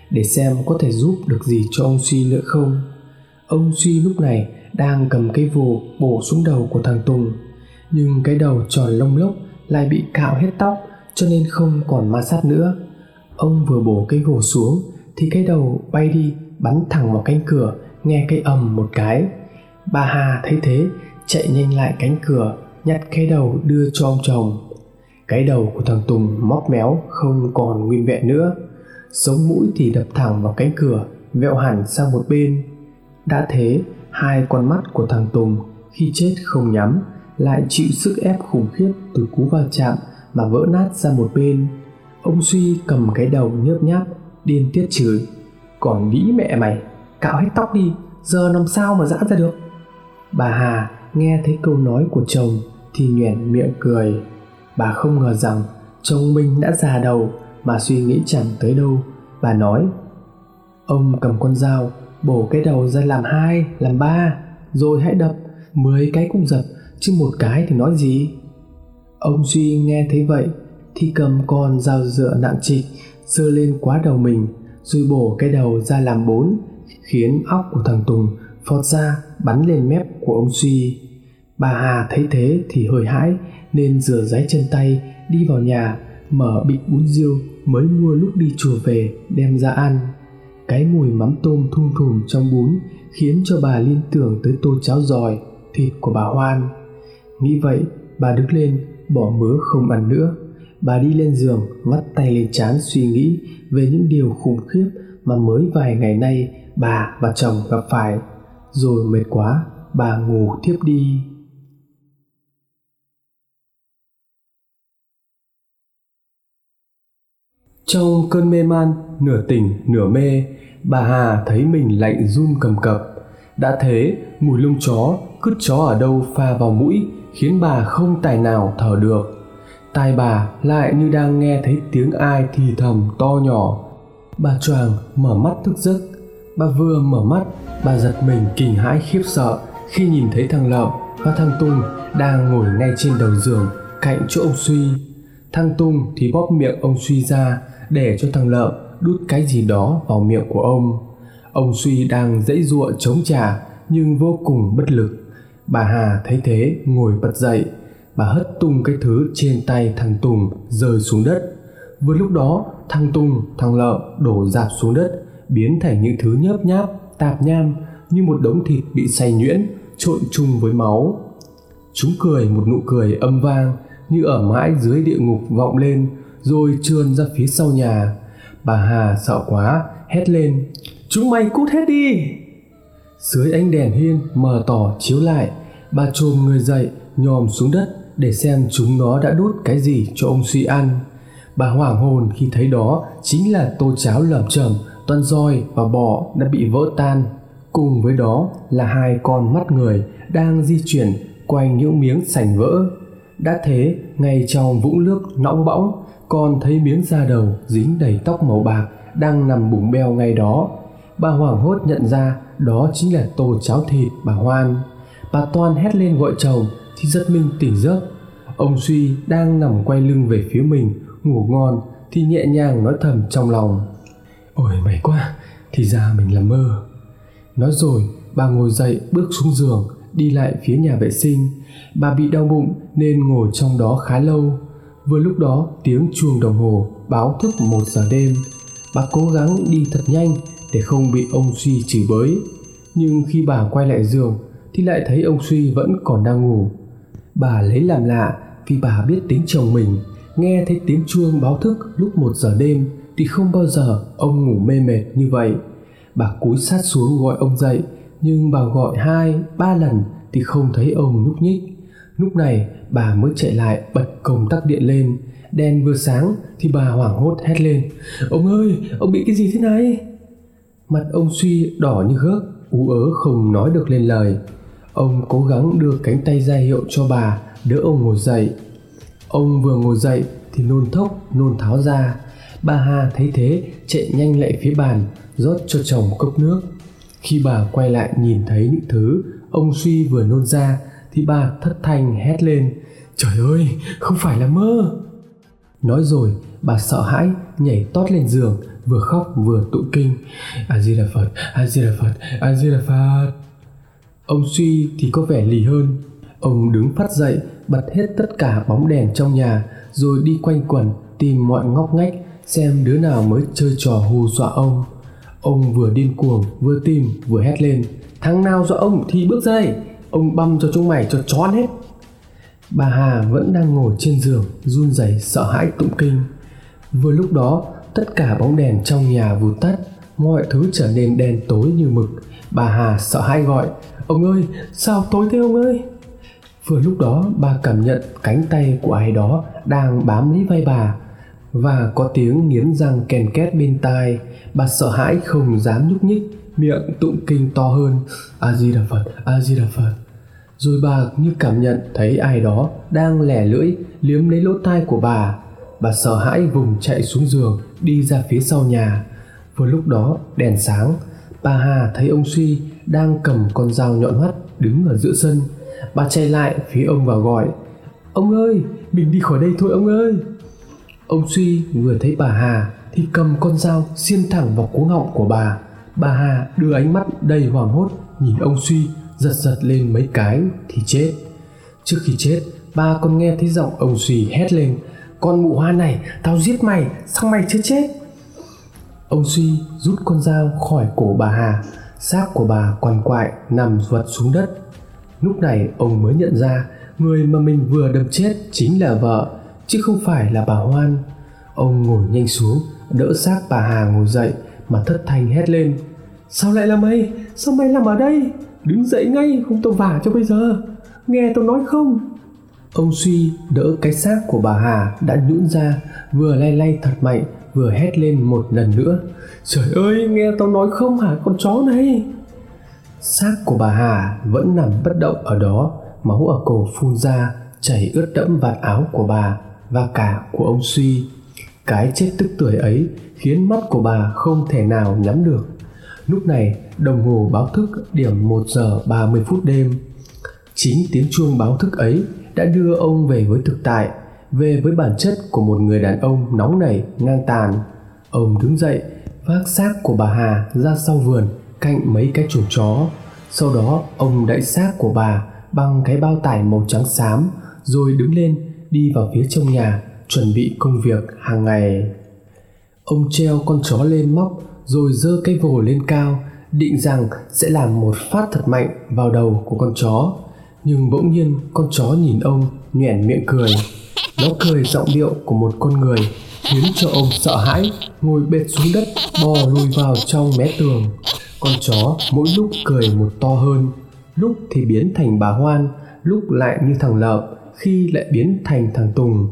để xem có thể giúp được gì cho ông suy nữa không. Ông suy lúc này đang cầm cái vồ bổ xuống đầu của thằng tùng, nhưng cái đầu tròn lông lốc lại bị cạo hết tóc, cho nên không còn ma sát nữa. Ông vừa bổ cái vồ xuống, thì cái đầu bay đi, bắn thẳng vào cánh cửa, nghe cái ầm một cái. Bà hà thấy thế, chạy nhanh lại cánh cửa nhặt cái đầu đưa cho ông chồng. Cái đầu của thằng tùng móc méo, không còn nguyên vẹn nữa. Sống mũi thì đập thẳng vào cánh cửa, vẹo hẳn sang một bên. Đã thế, hai con mắt của thằng tùng khi chết không nhắm, lại chịu sức ép khủng khiếp từ cú va chạm mà vỡ nát ra một bên. Ông suy cầm cái đầu nhớp nháp, điên tiết chửi, còn nghĩ mẹ mày, cạo hết tóc đi, giờ làm sao mà giãn ra được? Bà hà nghe thấy câu nói của chồng thì nhoẻn miệng cười. Bà không ngờ rằng chồng mình đã già đầu mà suy nghĩ chẳng tới đâu. Bà nói, ông cầm con dao, bổ cái đầu ra làm hai, làm ba, rồi hãy đập, mười cái cũng giật chứ một cái thì nói gì? Ông duy nghe thấy vậy thì cầm con dao dựa nặng trịch, giơ lên quá đầu mình, rồi bổ cái đầu ra làm bốn, khiến óc của thằng tùng phọt ra, bắn lên mép của ông suy bà hà thấy thế thì hơi hãi nên rửa ráy chân tay đi vào nhà mở bịch bún riêu mới mua lúc đi chùa về đem ra ăn. Cái mùi mắm tôm thum thùm trong bún khiến cho bà liên tưởng tới tô cháo giòi, thịt của bà hoan. Nghĩ vậy bà đứng lên bỏ mớ không ăn nữa. Bà đi lên giường vắt tay lên chán suy nghĩ về những điều khủng khiếp mà mới vài ngày nay bà và chồng gặp phải. Rồi mệt quá bà ngủ thiếp đi. Trong cơn mê man, nửa tỉnh, nửa mê, bà hà thấy mình lạnh run cầm cập. Đã thế, mùi lông chó, cứt chó ở đâu pha vào mũi, khiến bà không tài nào thở được. Tai bà lại như đang nghe thấy tiếng ai thì thầm to nhỏ. Bà choàng mở mắt thức giấc. Bà vừa mở mắt, bà giật mình kinh hãi khiếp sợ khi nhìn thấy thằng lợm và thằng tùng đang ngồi ngay trên đầu giường cạnh chỗ ông suy. Thằng tùng thì bóp miệng ông suy ra để cho thằng lợm đút cái gì đó vào miệng của ông. Ông suy đang dãy giụa chống trả, nhưng vô cùng bất lực. Bà hà thấy thế, ngồi bật dậy. Bà hất tung cái thứ trên tay thằng tùng rơi xuống đất. Vừa lúc đó, thằng tùng, thằng lợm đổ dạp xuống đất, biến thành những thứ nhớp nháp, tạp nham như một đống thịt bị xay nhuyễn, trộn chung với máu. Chúng cười một nụ cười âm vang như ở mãi dưới địa ngục vọng lên rồi trườn ra phía sau nhà. Bà hà sợ quá, hét lên, chúng mày cút hết đi! Dưới ánh đèn hiên mờ tỏ chiếu lại, bà trồm người dậy, nhòm xuống đất để xem chúng nó đã đút cái gì cho ông suy ăn. Bà hoảng hồn khi thấy đó chính là tô cháo lởm chởm toàn roi và bò đã bị vỡ tan. Cùng với đó là hai con mắt người đang di chuyển quanh những miếng sành vỡ. Đã thế, ngay trong vũng nước nõng bõng con thấy miếng da đầu dính đầy tóc màu bạc đang nằm bùng beo ngay đó. Bà hoảng hốt nhận ra đó chính là tô cháo thịt bà hoan. Bà toan hét lên gọi chồng thì giật mình tỉnh giấc. Ông suy đang nằm quay lưng về phía mình, ngủ ngon thì nhẹ nhàng nói thầm trong lòng. Ôi, mày quá, thì ra mình là mơ. Nói rồi, bà ngồi dậy bước xuống giường, đi lại phía nhà vệ sinh. Bà bị đau bụng nên ngồi trong đó khá lâu vừa lúc đó, tiếng chuông đồng hồ báo thức một giờ đêm. Bà cố gắng đi thật nhanh để không bị ông suy chửi bới. Nhưng khi bà quay lại giường thì lại thấy ông suy vẫn còn đang ngủ. Bà lấy làm lạ vì bà biết tính chồng mình, nghe thấy tiếng chuông báo thức lúc một giờ đêm thì không bao giờ ông ngủ mê mệt như vậy. Bà cúi sát xuống gọi ông dậy, nhưng bà gọi hai, ba lần thì không thấy ông nhúc nhích lúc này, bà mới chạy lại bật công tắc điện lên. Đèn vừa sáng thì bà hoảng hốt hét lên. Ông ơi, ông bị cái gì thế này? Mặt ông suy đỏ như gớt ú ớ không nói được lên lời. Ông cố gắng đưa cánh tay ra hiệu cho bà, đỡ ông ngồi dậy. Ông vừa ngồi dậy thì nôn thốc, nôn tháo ra. Bà hà thấy thế, chạy nhanh lại phía bàn, rót cho chồng cốc nước. Khi bà quay lại nhìn thấy những thứ, ông suy vừa nôn ra thì bà thất thanh hét lên, trời ơi, không phải là mơ. Nói rồi, bà sợ hãi nhảy tót lên giường, vừa khóc vừa tụng kinh. A di đà phật a di đà phật a di đà phật ông suy thì có vẻ lì hơn. Ông đứng phát dậy, bật hết tất cả bóng đèn trong nhà, rồi đi quanh quẩn tìm mọi ngóc ngách, xem đứa nào mới chơi trò hù dọa ông. Ông vừa điên cuồng, vừa tìm, vừa hét lên, thằng nào dọa ông thì bước ra đây ông băm cho chúng mày cho chó hết. Bà hà vẫn đang ngồi trên giường, run rẩy, sợ hãi tụng kinh. Vừa lúc đó, tất cả bóng đèn trong nhà vụt tắt, mọi thứ trở nên đen tối như mực. Bà hà sợ hãi gọi, ông ơi, sao tối thế ông ơi? Vừa lúc đó, bà cảm nhận cánh tay của ai đó đang bám lấy vai bà và có tiếng nghiến răng kèn két bên tai. Bà sợ hãi không dám nhúc nhích, miệng tụng kinh to hơn, a di đà phật, a di đà phật rồi bà như cảm nhận thấy ai đó đang lẻ lưỡi, liếm lấy lỗ tai của bà. Bà sợ hãi vùng chạy xuống giường, đi ra phía sau nhà. Vừa lúc đó, đèn sáng. Bà hà thấy ông suy đang cầm con dao nhọn hoắt đứng ở giữa sân. Bà chạy lại phía ông và gọi, ông ơi, mình đi khỏi đây thôi ông ơi. Ông suy vừa thấy bà hà thì cầm con dao xiên thẳng vào cuống họng của bà. Bà hà đưa ánh mắt đầy hoảng hốt nhìn ông suy giật giật lên mấy cái thì chết. Trước khi chết, ba còn nghe thấy giọng ông suy hét lên, con mụ hoa này, tao giết mày xong mày chưa chết? Ông suy rút con dao khỏi cổ bà hà, xác của bà quằn quại nằm vật xuống đất. Lúc này ông mới nhận ra, người mà mình vừa đâm chết chính là vợ, chứ không phải là bà hoan. Ông ngồi nhanh xuống, đỡ xác bà hà ngồi dậy mà thất thanh hét lên, sao lại là mày sao mày làm ở đây? Đứng dậy ngay không tao vả cho bây giờ. Nghe tao nói không? Ông suy đỡ cái xác của bà hà đã nhũn ra vừa lay lay thật mạnh vừa hét lên một lần nữa. Trời ơi nghe tao nói không hả con chó này? Xác của bà hà vẫn nằm bất động ở đó máu ở cổ phun ra chảy ướt đẫm vạt áo của bà và cả của ông suy. Cái chết tức tuổi ấy khiến mắt của bà không thể nào nhắm được lúc này, đồng hồ báo thức điểm 1 giờ 30 phút đêm. Chính tiếng chuông báo thức ấy đã đưa ông về với thực tại, về với bản chất của một người đàn ông nóng nảy, ngang tàn. Ông đứng dậy, vác xác của bà hà ra sau vườn, cạnh mấy cái chuồng chó. Sau đó, ông đậy xác của bà bằng cái bao tải màu trắng xám, rồi đứng lên, đi vào phía trong nhà, chuẩn bị công việc hàng ngày. Ông treo con chó lên móc rồi giơ cây vồ lên cao, định rằng sẽ làm một phát thật mạnh vào đầu của con chó. Nhưng bỗng nhiên con chó nhìn ông nhoẻn miệng cười. Nó cười giọng điệu của một con người, khiến cho ông sợ hãi, ngồi bệt xuống đất, bò lùi vào trong mé tường. Con chó mỗi lúc cười một to hơn. Lúc thì biến thành bà hoan, lúc lại như thằng lợm, khi lại biến thành thằng tùng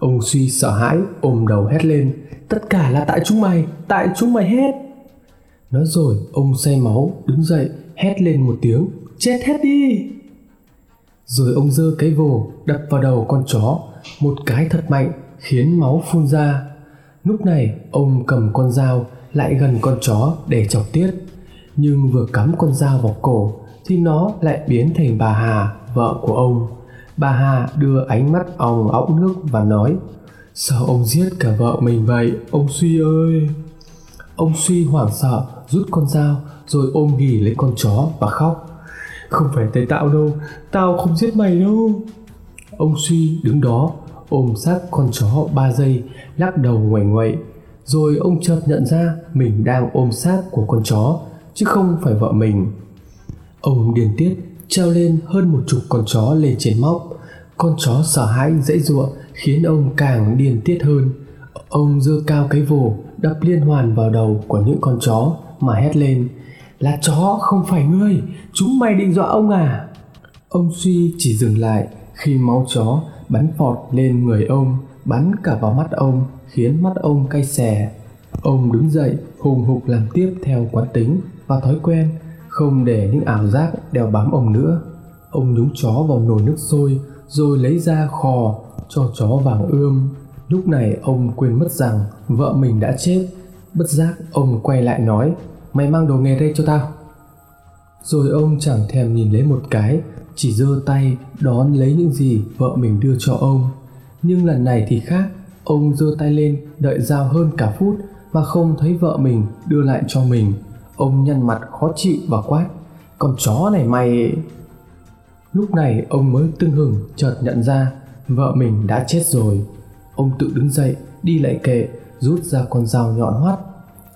ông suy sợ hãi, ôm đầu hét lên, tất cả là tại chúng mày, tại chúng mày hết. Nói rồi, ông say máu, đứng dậy, hét lên một tiếng, chết hết đi. Rồi ông giơ cái vồ, đập vào đầu con chó, một cái thật mạnh, khiến máu phun ra. Lúc này, ông cầm con dao lại gần con chó để chọc tiết, nhưng vừa cắm con dao vào cổ thì nó lại biến thành bà hà, vợ của ông bà hà đưa ánh mắt ong ống nước và nói, sao ông giết cả vợ mình vậy, ông suy ơi? Ông suy hoảng sợ, rút con dao, rồi ôm ghì lấy con chó và khóc. Không phải tay tạo đâu, tao không giết mày đâu. Ông suy đứng đó, ôm sát con chó ba giây, lắc đầu ngoảnh ngoậy. Rồi ông chợt nhận ra mình đang ôm sát của con chó, chứ không phải vợ mình. Ông điên tiết treo lên hơn một chục con chó lên trên móc con chó sợ hãi dãy giụa khiến ông càng điên tiết hơn. Ông giơ cao cái vồ, đập liên hoàn vào đầu của những con chó mà hét lên, là chó, không phải ngươi, chúng mày định dọa ông à? Ông suy chỉ dừng lại khi máu chó bắn phọt lên người ông, bắn cả vào mắt ông, khiến mắt ông cay xè. Ông đứng dậy, hùng hục làm tiếp theo quán tính và thói quen, không để những ảo giác đeo bám ông nữa. Ông nhúng chó vào nồi nước sôi rồi lấy ra khò cho chó vàng ươm. Lúc này ông quên mất rằng vợ mình đã chết. Bất giác ông quay lại nói, mày mang đồ nghề đây cho tao. Rồi ông chẳng thèm nhìn lấy một cái, chỉ giơ tay đón lấy những gì vợ mình đưa cho ông. Nhưng lần này thì khác, ông giơ tay lên đợi dao hơn cả phút mà không thấy vợ mình đưa lại cho mình. Ông nhăn mặt khó chịu và quát, con chó này mày lúc này ông mới tưng hừng chợt nhận ra vợ mình đã chết rồi. Ông tự đứng dậy, đi lại kệ, rút ra con dao nhọn hoắt.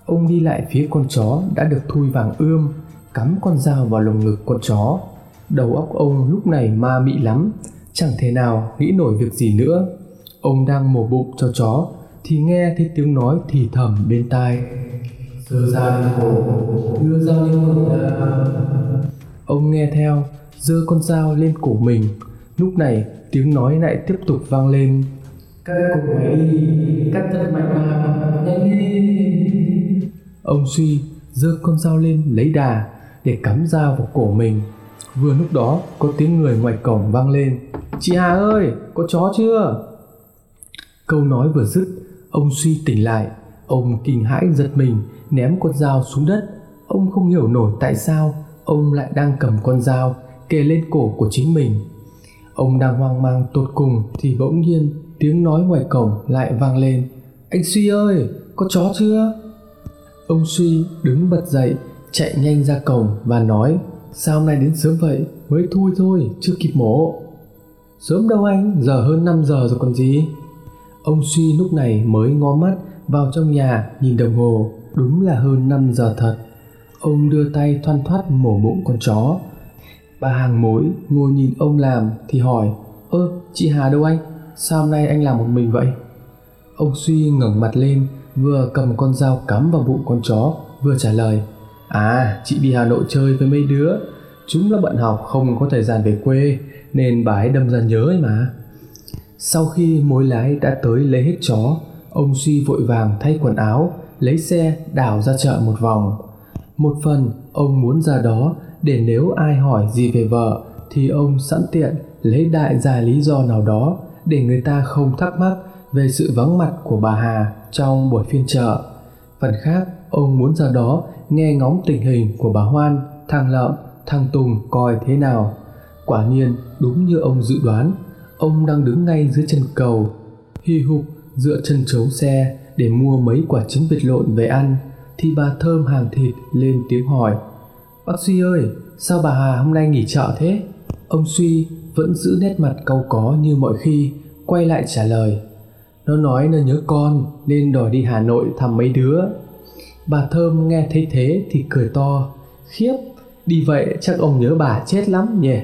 Ông đi lại phía con chó đã được thui vàng ươm, cắm con dao vào lồng ngực con chó. Đầu óc ông lúc này ma mị lắm, chẳng thể nào nghĩ nổi việc gì nữa. Ông đang mổ bụng cho chó, thì nghe thấy tiếng nói thì thầm bên tai. Sơ dao lên cổ đưa dao lên cổ ông nghe theo giơ con dao lên cổ mình. Lúc này tiếng nói lại tiếp tục vang lên. Cắt cổ mày đi cắt thật mạnh vào nhanh lên ông suy giơ con dao lên lấy đà để cắm dao vào cổ mình. Vừa lúc đó có tiếng người ngoài cổng vang lên. Chị hà ơi có chó chưa? Câu nói vừa dứt ông suy tỉnh lại. Ông kinh hãi giật mình ném con dao xuống đất. Ông không hiểu nổi tại sao ông lại đang cầm con dao kề lên cổ của chính mình. Ông đang hoang mang tột cùng thì bỗng nhiên tiếng nói ngoài cổng lại vang lên. Anh suy ơi, có chó chưa? Ông suy đứng bật dậy, chạy nhanh ra cổng và nói, sao hôm nay đến sớm vậy? Mới thui thôi, chưa kịp mổ. Sớm đâu anh, giờ hơn 5 giờ rồi còn gì? Ông suy lúc này mới ngó mắt vào trong nhà nhìn đồng hồ. Đúng là hơn 5 giờ thật. Ông đưa tay thoăn thoắt mổ bụng con chó bà hàng mối ngồi nhìn ông làm thì hỏi, ơ, chị hà đâu anh? Sao hôm nay anh làm một mình vậy? Ông suy ngẩng mặt lên, vừa cầm con dao cắm vào bụng con chó, vừa trả lời à chị đi hà nội chơi với mấy đứa. Chúng nó bận học không có thời gian về quê, nên bà ấy đâm ra nhớ ấy mà. Sau khi mối lái đã tới lấy hết chó, ông suy vội vàng thay quần áo, lấy xe đảo ra chợ một vòng một phần ông muốn ra đó để nếu ai hỏi gì về vợ thì ông sẵn tiện lấy đại ra lý do nào đó để người ta không thắc mắc về sự vắng mặt của bà Hà trong buổi phiên chợ. Phần khác, ông muốn ra đó nghe ngóng tình hình của bà Hoan, thằng Lợm, thằng Tùng coi thế nào. Quả nhiên, đúng như ông dự đoán, ông đang đứng ngay dưới chân cầu, hy hục dựa chân trấu xe để mua mấy quả trứng vịt lộn về ăn, thì bà Thơm hàng thịt lên tiếng hỏi. Bác Duy ơi, sao bà Hà hôm nay nghỉ chợ thế? Ông Suy vẫn giữ nét mặt cau có như mọi khi, quay lại trả lời. Nó nói nó nhớ con nên đòi đi Hà Nội thăm mấy đứa. Bà Thơm nghe thấy thế thì cười to. Khiếp, đi vậy chắc ông nhớ bà chết lắm nhỉ.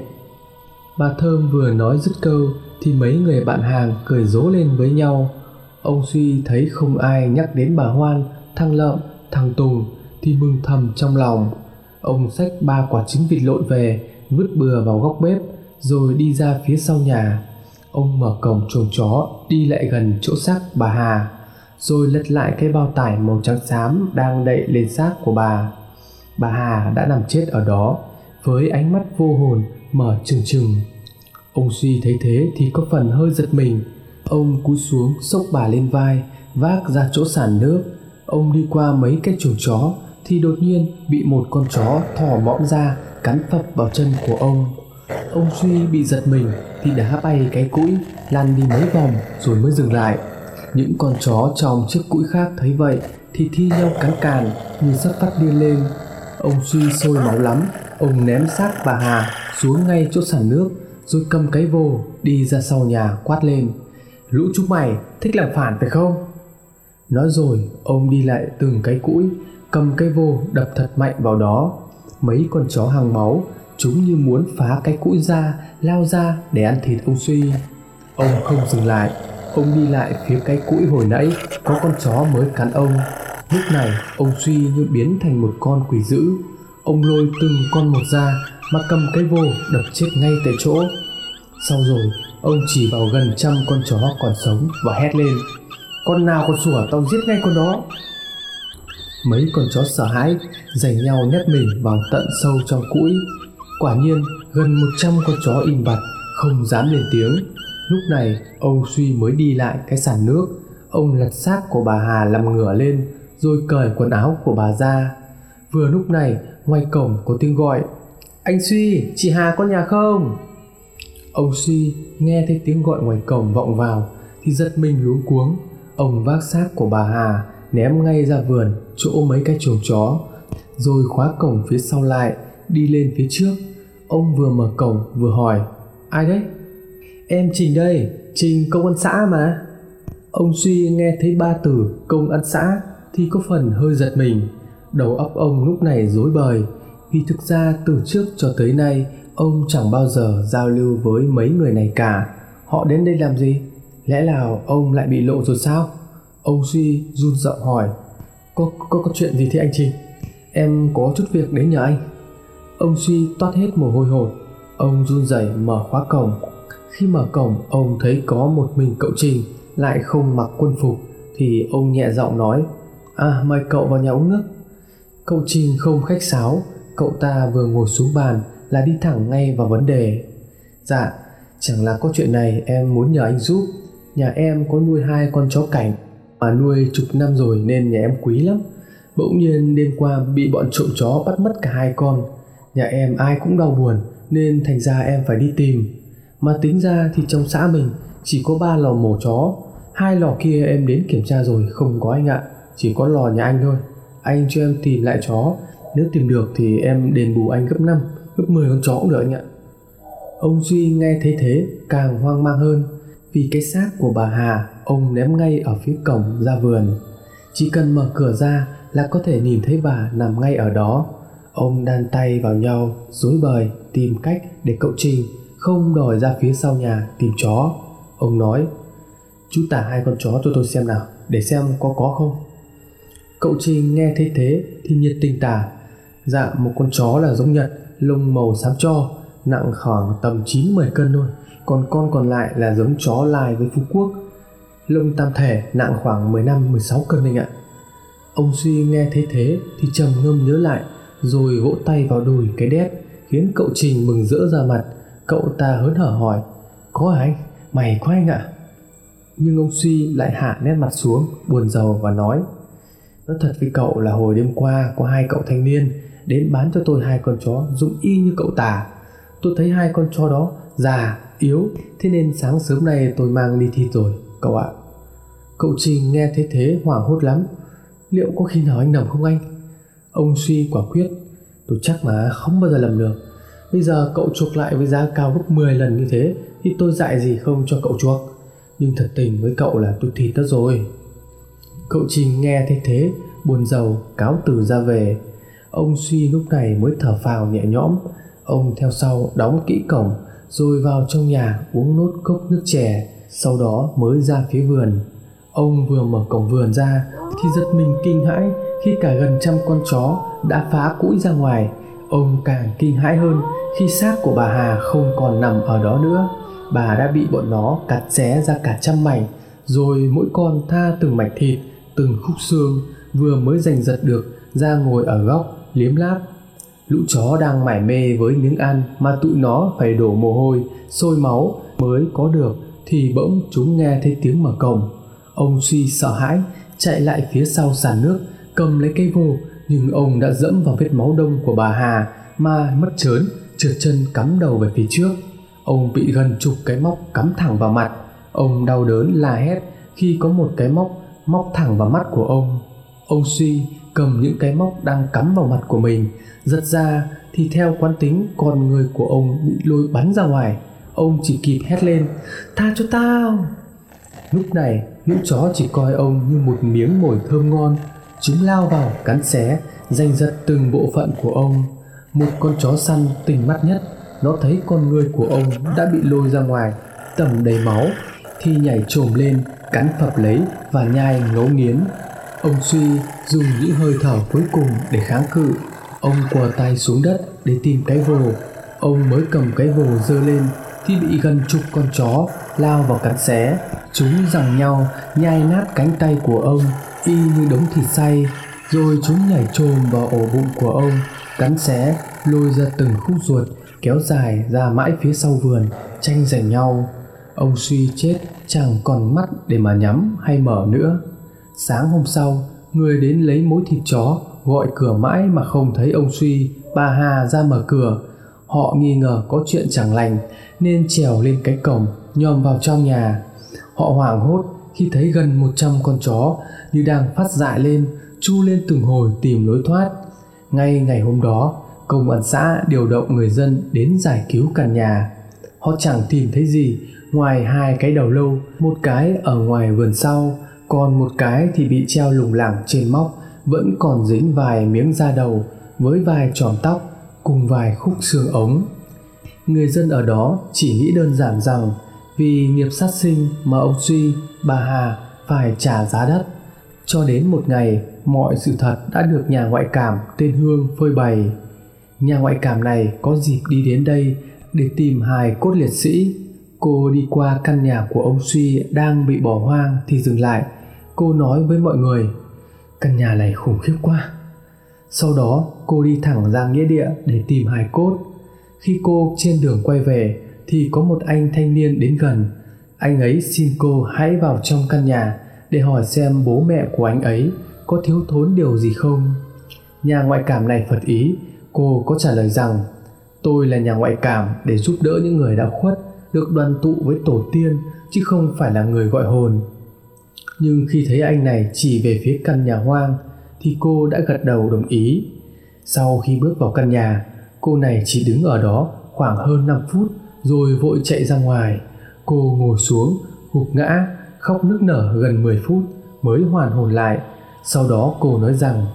Bà Thơm vừa nói dứt câu thì mấy người bạn hàng cười rố lên với nhau. Ông Suy thấy không ai nhắc đến bà Hoan, thằng Lợm, thằng Tùng thì mừng thầm trong lòng. Ông xách ba quả trứng vịt lộn về, vứt bừa vào góc bếp, rồi đi ra phía sau nhà. Ông mở cổng chuồng chó, đi lại gần chỗ xác bà Hà, rồi lật lại cái bao tải màu trắng xám đang đậy lên xác của bà. Bà Hà đã nằm chết ở đó, với ánh mắt vô hồn mở trừng trừng. Ông suy thấy thế thì có phần hơi giật mình. Ông cúi xuống xốc bà lên vai, vác ra chỗ sàn nước. Ông đi qua mấy cái chuồng chó thì đột nhiên bị một con chó thò mõm ra cắn phập vào chân của ông. Ông Duy bị giật mình thì đá bay cái cũi lăn đi mấy vòng rồi mới dừng lại. Những con chó trong chiếc cũi khác thấy vậy thì thi nhau cắn càn như sắp phát điên lên. Ông Duy sôi máu lắm, ông ném xác bà Hà xuống ngay chỗ sàn nước rồi cầm cái vồ đi ra sau nhà quát lên. Lũ chúng mày thích làm phản phải không? Nói rồi, ông đi lại từng cái cũi, cầm cái vô đập thật mạnh vào đó. Mấy con chó hàng máu, chúng như muốn phá cái cũi ra, lao ra để ăn thịt ông Suy. Ông không dừng lại, ông đi lại phía cái cũi hồi nãy, có con chó mới cắn ông. Lúc này, ông Suy như biến thành một con quỷ dữ. Ông lôi từng con một ra mà cầm cái vô đập chết ngay tại chỗ. Sau rồi, ông chỉ vào gần trăm con chó còn sống và hét lên con nào còn sủa, tao giết ngay con đó. Mấy con chó sợ hãi giành nhau nhét mình vào tận sâu trong cũi. Quả nhiên, gần một trăm con chó im bặt, không dám lên tiếng. Lúc này, ông suy mới đi lại cái sàn nước. Ông lật xác của bà hà nằm ngửa lên, rồi cởi quần áo của bà ra. Vừa lúc này, ngoài cổng có tiếng gọi, anh suy, chị hà có nhà không? Ông suy nghe thấy tiếng gọi ngoài cổng vọng vào thì giật mình luống cuống ông vác xác của bà hà, ném ngay ra vườn, chỗ mấy cái chuồng chó, rồi khóa cổng phía sau lại, đi lên phía trước. Ông vừa mở cổng, vừa hỏi, ai đấy? Em trình đây, trình công an xã mà. Ông suy nghe thấy ba từ công an xã thì có phần hơi giật mình. Đầu óc ông lúc này rối bời, vì thực ra từ trước cho tới nay, ông chẳng bao giờ giao lưu với mấy người này cả. Họ đến đây làm gì? Lẽ nào ông lại bị lộ rồi sao? Ông suy run giọng hỏi. Có, có có chuyện gì thế anh chị? Em có chút việc đến nhờ anh. Ông suy toát hết mồ hôi hột. Ông run rẩy mở khóa cổng. Khi mở cổng ông thấy có một mình cậu trình lại không mặc quân phục thì ông nhẹ giọng nói à mời cậu vào nhà uống nước. Cậu trình không khách sáo cậu ta vừa ngồi xuống bàn là đi thẳng ngay vào vấn đề. Dạ chẳng là có chuyện này em muốn nhờ anh giúp nhà em có nuôi hai con chó cảnh mà nuôi chục năm rồi nên nhà em quý lắm. Bỗng nhiên đêm qua bị bọn trộm chó bắt mất cả hai con. Nhà em ai cũng đau buồn nên thành ra em phải đi tìm. Mà tính ra thì trong xã mình chỉ có ba lò mổ chó. Hai lò kia em đến kiểm tra rồi không có anh ạ, chỉ có lò nhà anh thôi. Anh cho em tìm lại chó. Nếu tìm được thì em đền bù anh gấp 5 gấp 10 con chó cũng được anh ạ. Ông duy nghe thấy thế càng hoang mang hơn vì cái xác của bà hà, ông ném ngay ở phía cổng ra vườn. Chỉ cần mở cửa ra là có thể nhìn thấy bà nằm ngay ở đó. Ông đan tay vào nhau, dối bời, tìm cách để cậu trình không đòi ra phía sau nhà tìm chó. Ông nói, chú tả hai con chó cho tôi xem nào, để xem có có không. Cậu trình nghe thấy thế thì nhiệt tình tả dạ một con chó là giống nhật, lông màu xám cho, nặng khoảng tầm 9-10 cân thôi còn con còn lại là giống chó lai với phú quốc lông tam thể nặng khoảng 15 16 cân anh ạ. Ông Duy nghe thấy thế thì trầm ngâm nhớ lại rồi vỗ tay vào đùi cái đét khiến cậu Trình mừng rỡ ra mặt. Cậu ta hớn hở hỏi: "Có hả anh? Mày có anh ạ?" Nhưng ông Suy lại hạ nét mặt xuống, buồn rầu và nói: "Nói thật với cậu là hồi đêm qua có hai cậu thanh niên đến bán cho tôi hai con chó giống y như cậu tả. Tôi thấy hai con chó đó già, yếu, thế nên sáng sớm nay tôi mang đi thi rồi, cậu ạ." Cậu Trình nghe thế thế hoảng hốt lắm. Liệu có khi nào anh nằm không anh? Ông suy quả quyết. Tôi chắc mà không bao giờ lầm được. Bây giờ cậu chuộc lại với giá cao gấp 10 lần như thế Thì tôi dạy gì không cho cậu chuộc? Nhưng thật tình với cậu là tôi thịt đó rồi. Cậu Trình nghe thế thế Buồn giàu cáo từ ra về. Ông suy lúc này mới thở phào nhẹ nhõm. Ông theo sau đóng kỹ cổng. Rồi vào trong nhà uống nốt cốc nước chè, Sau đó mới ra phía vườn. Ông vừa mở cổng vườn ra Thì giật mình kinh hãi khi cả gần trăm con chó đã phá cũi ra ngoài. Ông càng kinh hãi hơn khi xác của bà hà không còn nằm ở đó nữa. Bà đã bị bọn nó cắt xé ra cả trăm mảnh, rồi mỗi con tha từng mảnh thịt, từng khúc xương, vừa mới giành giật được ra ngồi ở góc, liếm láp lũ chó đang mải mê với miếng ăn mà tụi nó phải đổ mồ hôi sôi máu. Mới có được thì bỗng chúng nghe thấy tiếng mở cổng. Ông suy sợ hãi chạy lại phía sau sàn nước cầm lấy cây vô, nhưng ông đã dẫm vào vết máu đông của bà Hà mà mất chớn trượt chân cắm đầu về phía trước. Ông bị gần chục cái móc cắm thẳng vào mặt. Ông đau đớn la hét khi có một cái móc móc thẳng vào mắt của ông. Ông suy cầm những cái móc đang cắm vào mặt của mình giật ra thì theo quán tính con người của ông bị lôi bắn ra ngoài ông chỉ kịp hét lên tha cho tao lúc này lũ chó chỉ coi ông như một miếng mồi thơm ngon Chúng lao vào cắn xé, giành giật từng bộ phận của ông. Một con chó săn tình mắt nhất, nó thấy con người của ông đã bị lôi ra ngoài, tầm đầy máu, thì nhảy trồm lên, cắn phập lấy và nhai ngấu nghiến. Ông Suy dùng những hơi thở cuối cùng để kháng cự. Ông quờ tay xuống đất để tìm cái vồ. Ông mới cầm cái vồ dơ lên thì bị gần chục con chó lao vào cắn xé. Chúng giằng nhau, nhai nát cánh tay của ông, y như đống thịt say rồi chúng nhảy trồm vào ổ bụng của ông, cắn xé, lôi ra từng khúc ruột, kéo dài ra mãi phía sau vườn, tranh giành nhau ông suy chết chẳng còn mắt để mà nhắm hay mở nữa sáng hôm sau người đến lấy mối thịt chó gọi cửa mãi mà không thấy ông suy bà hà ra mở cửa họ nghi ngờ có chuyện chẳng lành nên trèo lên cái cổng nhòm vào trong nhà họ hoảng hốt khi thấy gần 100 con chó như đang phát dại lên, chu lên từng hồi tìm lối thoát. Ngay ngày hôm đó, công an xã điều động người dân đến giải cứu căn nhà. Họ chẳng tìm thấy gì ngoài hai cái đầu lâu, một cái ở ngoài vườn sau, còn một cái thì bị treo lủng lẳng trên móc, vẫn còn dính vài miếng da đầu với vài tròn tóc cùng vài khúc xương ống. Người dân ở đó chỉ nghĩ đơn giản rằng vì nghiệp sát sinh mà ông Suy, bà Hà phải trả giá đất. Cho đến một ngày, mọi sự thật đã được nhà ngoại cảm tên Hương phơi bày. Nhà ngoại cảm này có dịp đi đến đây để tìm hài cốt liệt sĩ. Cô đi qua căn nhà của ông Suy đang bị bỏ hoang thì dừng lại. Cô nói với mọi người, căn nhà này khủng khiếp quá. Sau đó cô đi thẳng ra nghĩa địa để tìm hài cốt. Khi cô trên đường quay về thì có một anh thanh niên đến gần. Anh ấy xin cô hãy vào trong căn nhà để hỏi xem bố mẹ của anh ấy có thiếu thốn điều gì không. Nhà ngoại cảm này phật ý, cô có trả lời rằng tôi là nhà ngoại cảm để giúp đỡ những người đã khuất được đoàn tụ với tổ tiên chứ không phải là người gọi hồn. Nhưng khi thấy anh này chỉ về phía căn nhà hoang thì cô đã gật đầu đồng ý. Sau khi bước vào căn nhà, cô này chỉ đứng ở đó khoảng hơn 5 phút rồi vội chạy ra ngoài. Cô ngồi xuống, gục ngã, khóc nức nở gần 10 phút mới hoàn hồn lại. Sau đó cô nói rằng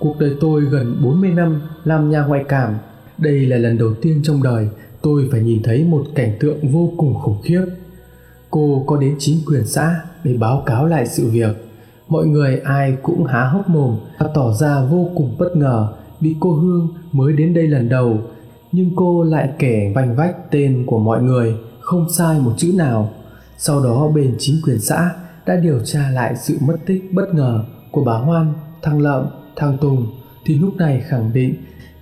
Cuộc đời tôi gần 40 năm làm nhà ngoại cảm. Đây là lần đầu tiên trong đời tôi phải nhìn thấy một cảnh tượng vô cùng khủng khiếp. Cô có đến chính quyền xã để báo cáo lại sự việc. Mọi người ai cũng há hốc mồm và tỏ ra vô cùng bất ngờ vì cô Hương mới đến đây lần đầu nhưng cô lại kể vành vách tên của mọi người không sai một chữ nào sau đó bên chính quyền xã đã điều tra lại sự mất tích bất ngờ của bà Hoan, thăng Lợm, thăng Tùng thì lúc này khẳng định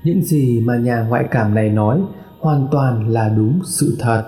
những gì mà nhà ngoại cảm này nói hoàn toàn là đúng sự thật.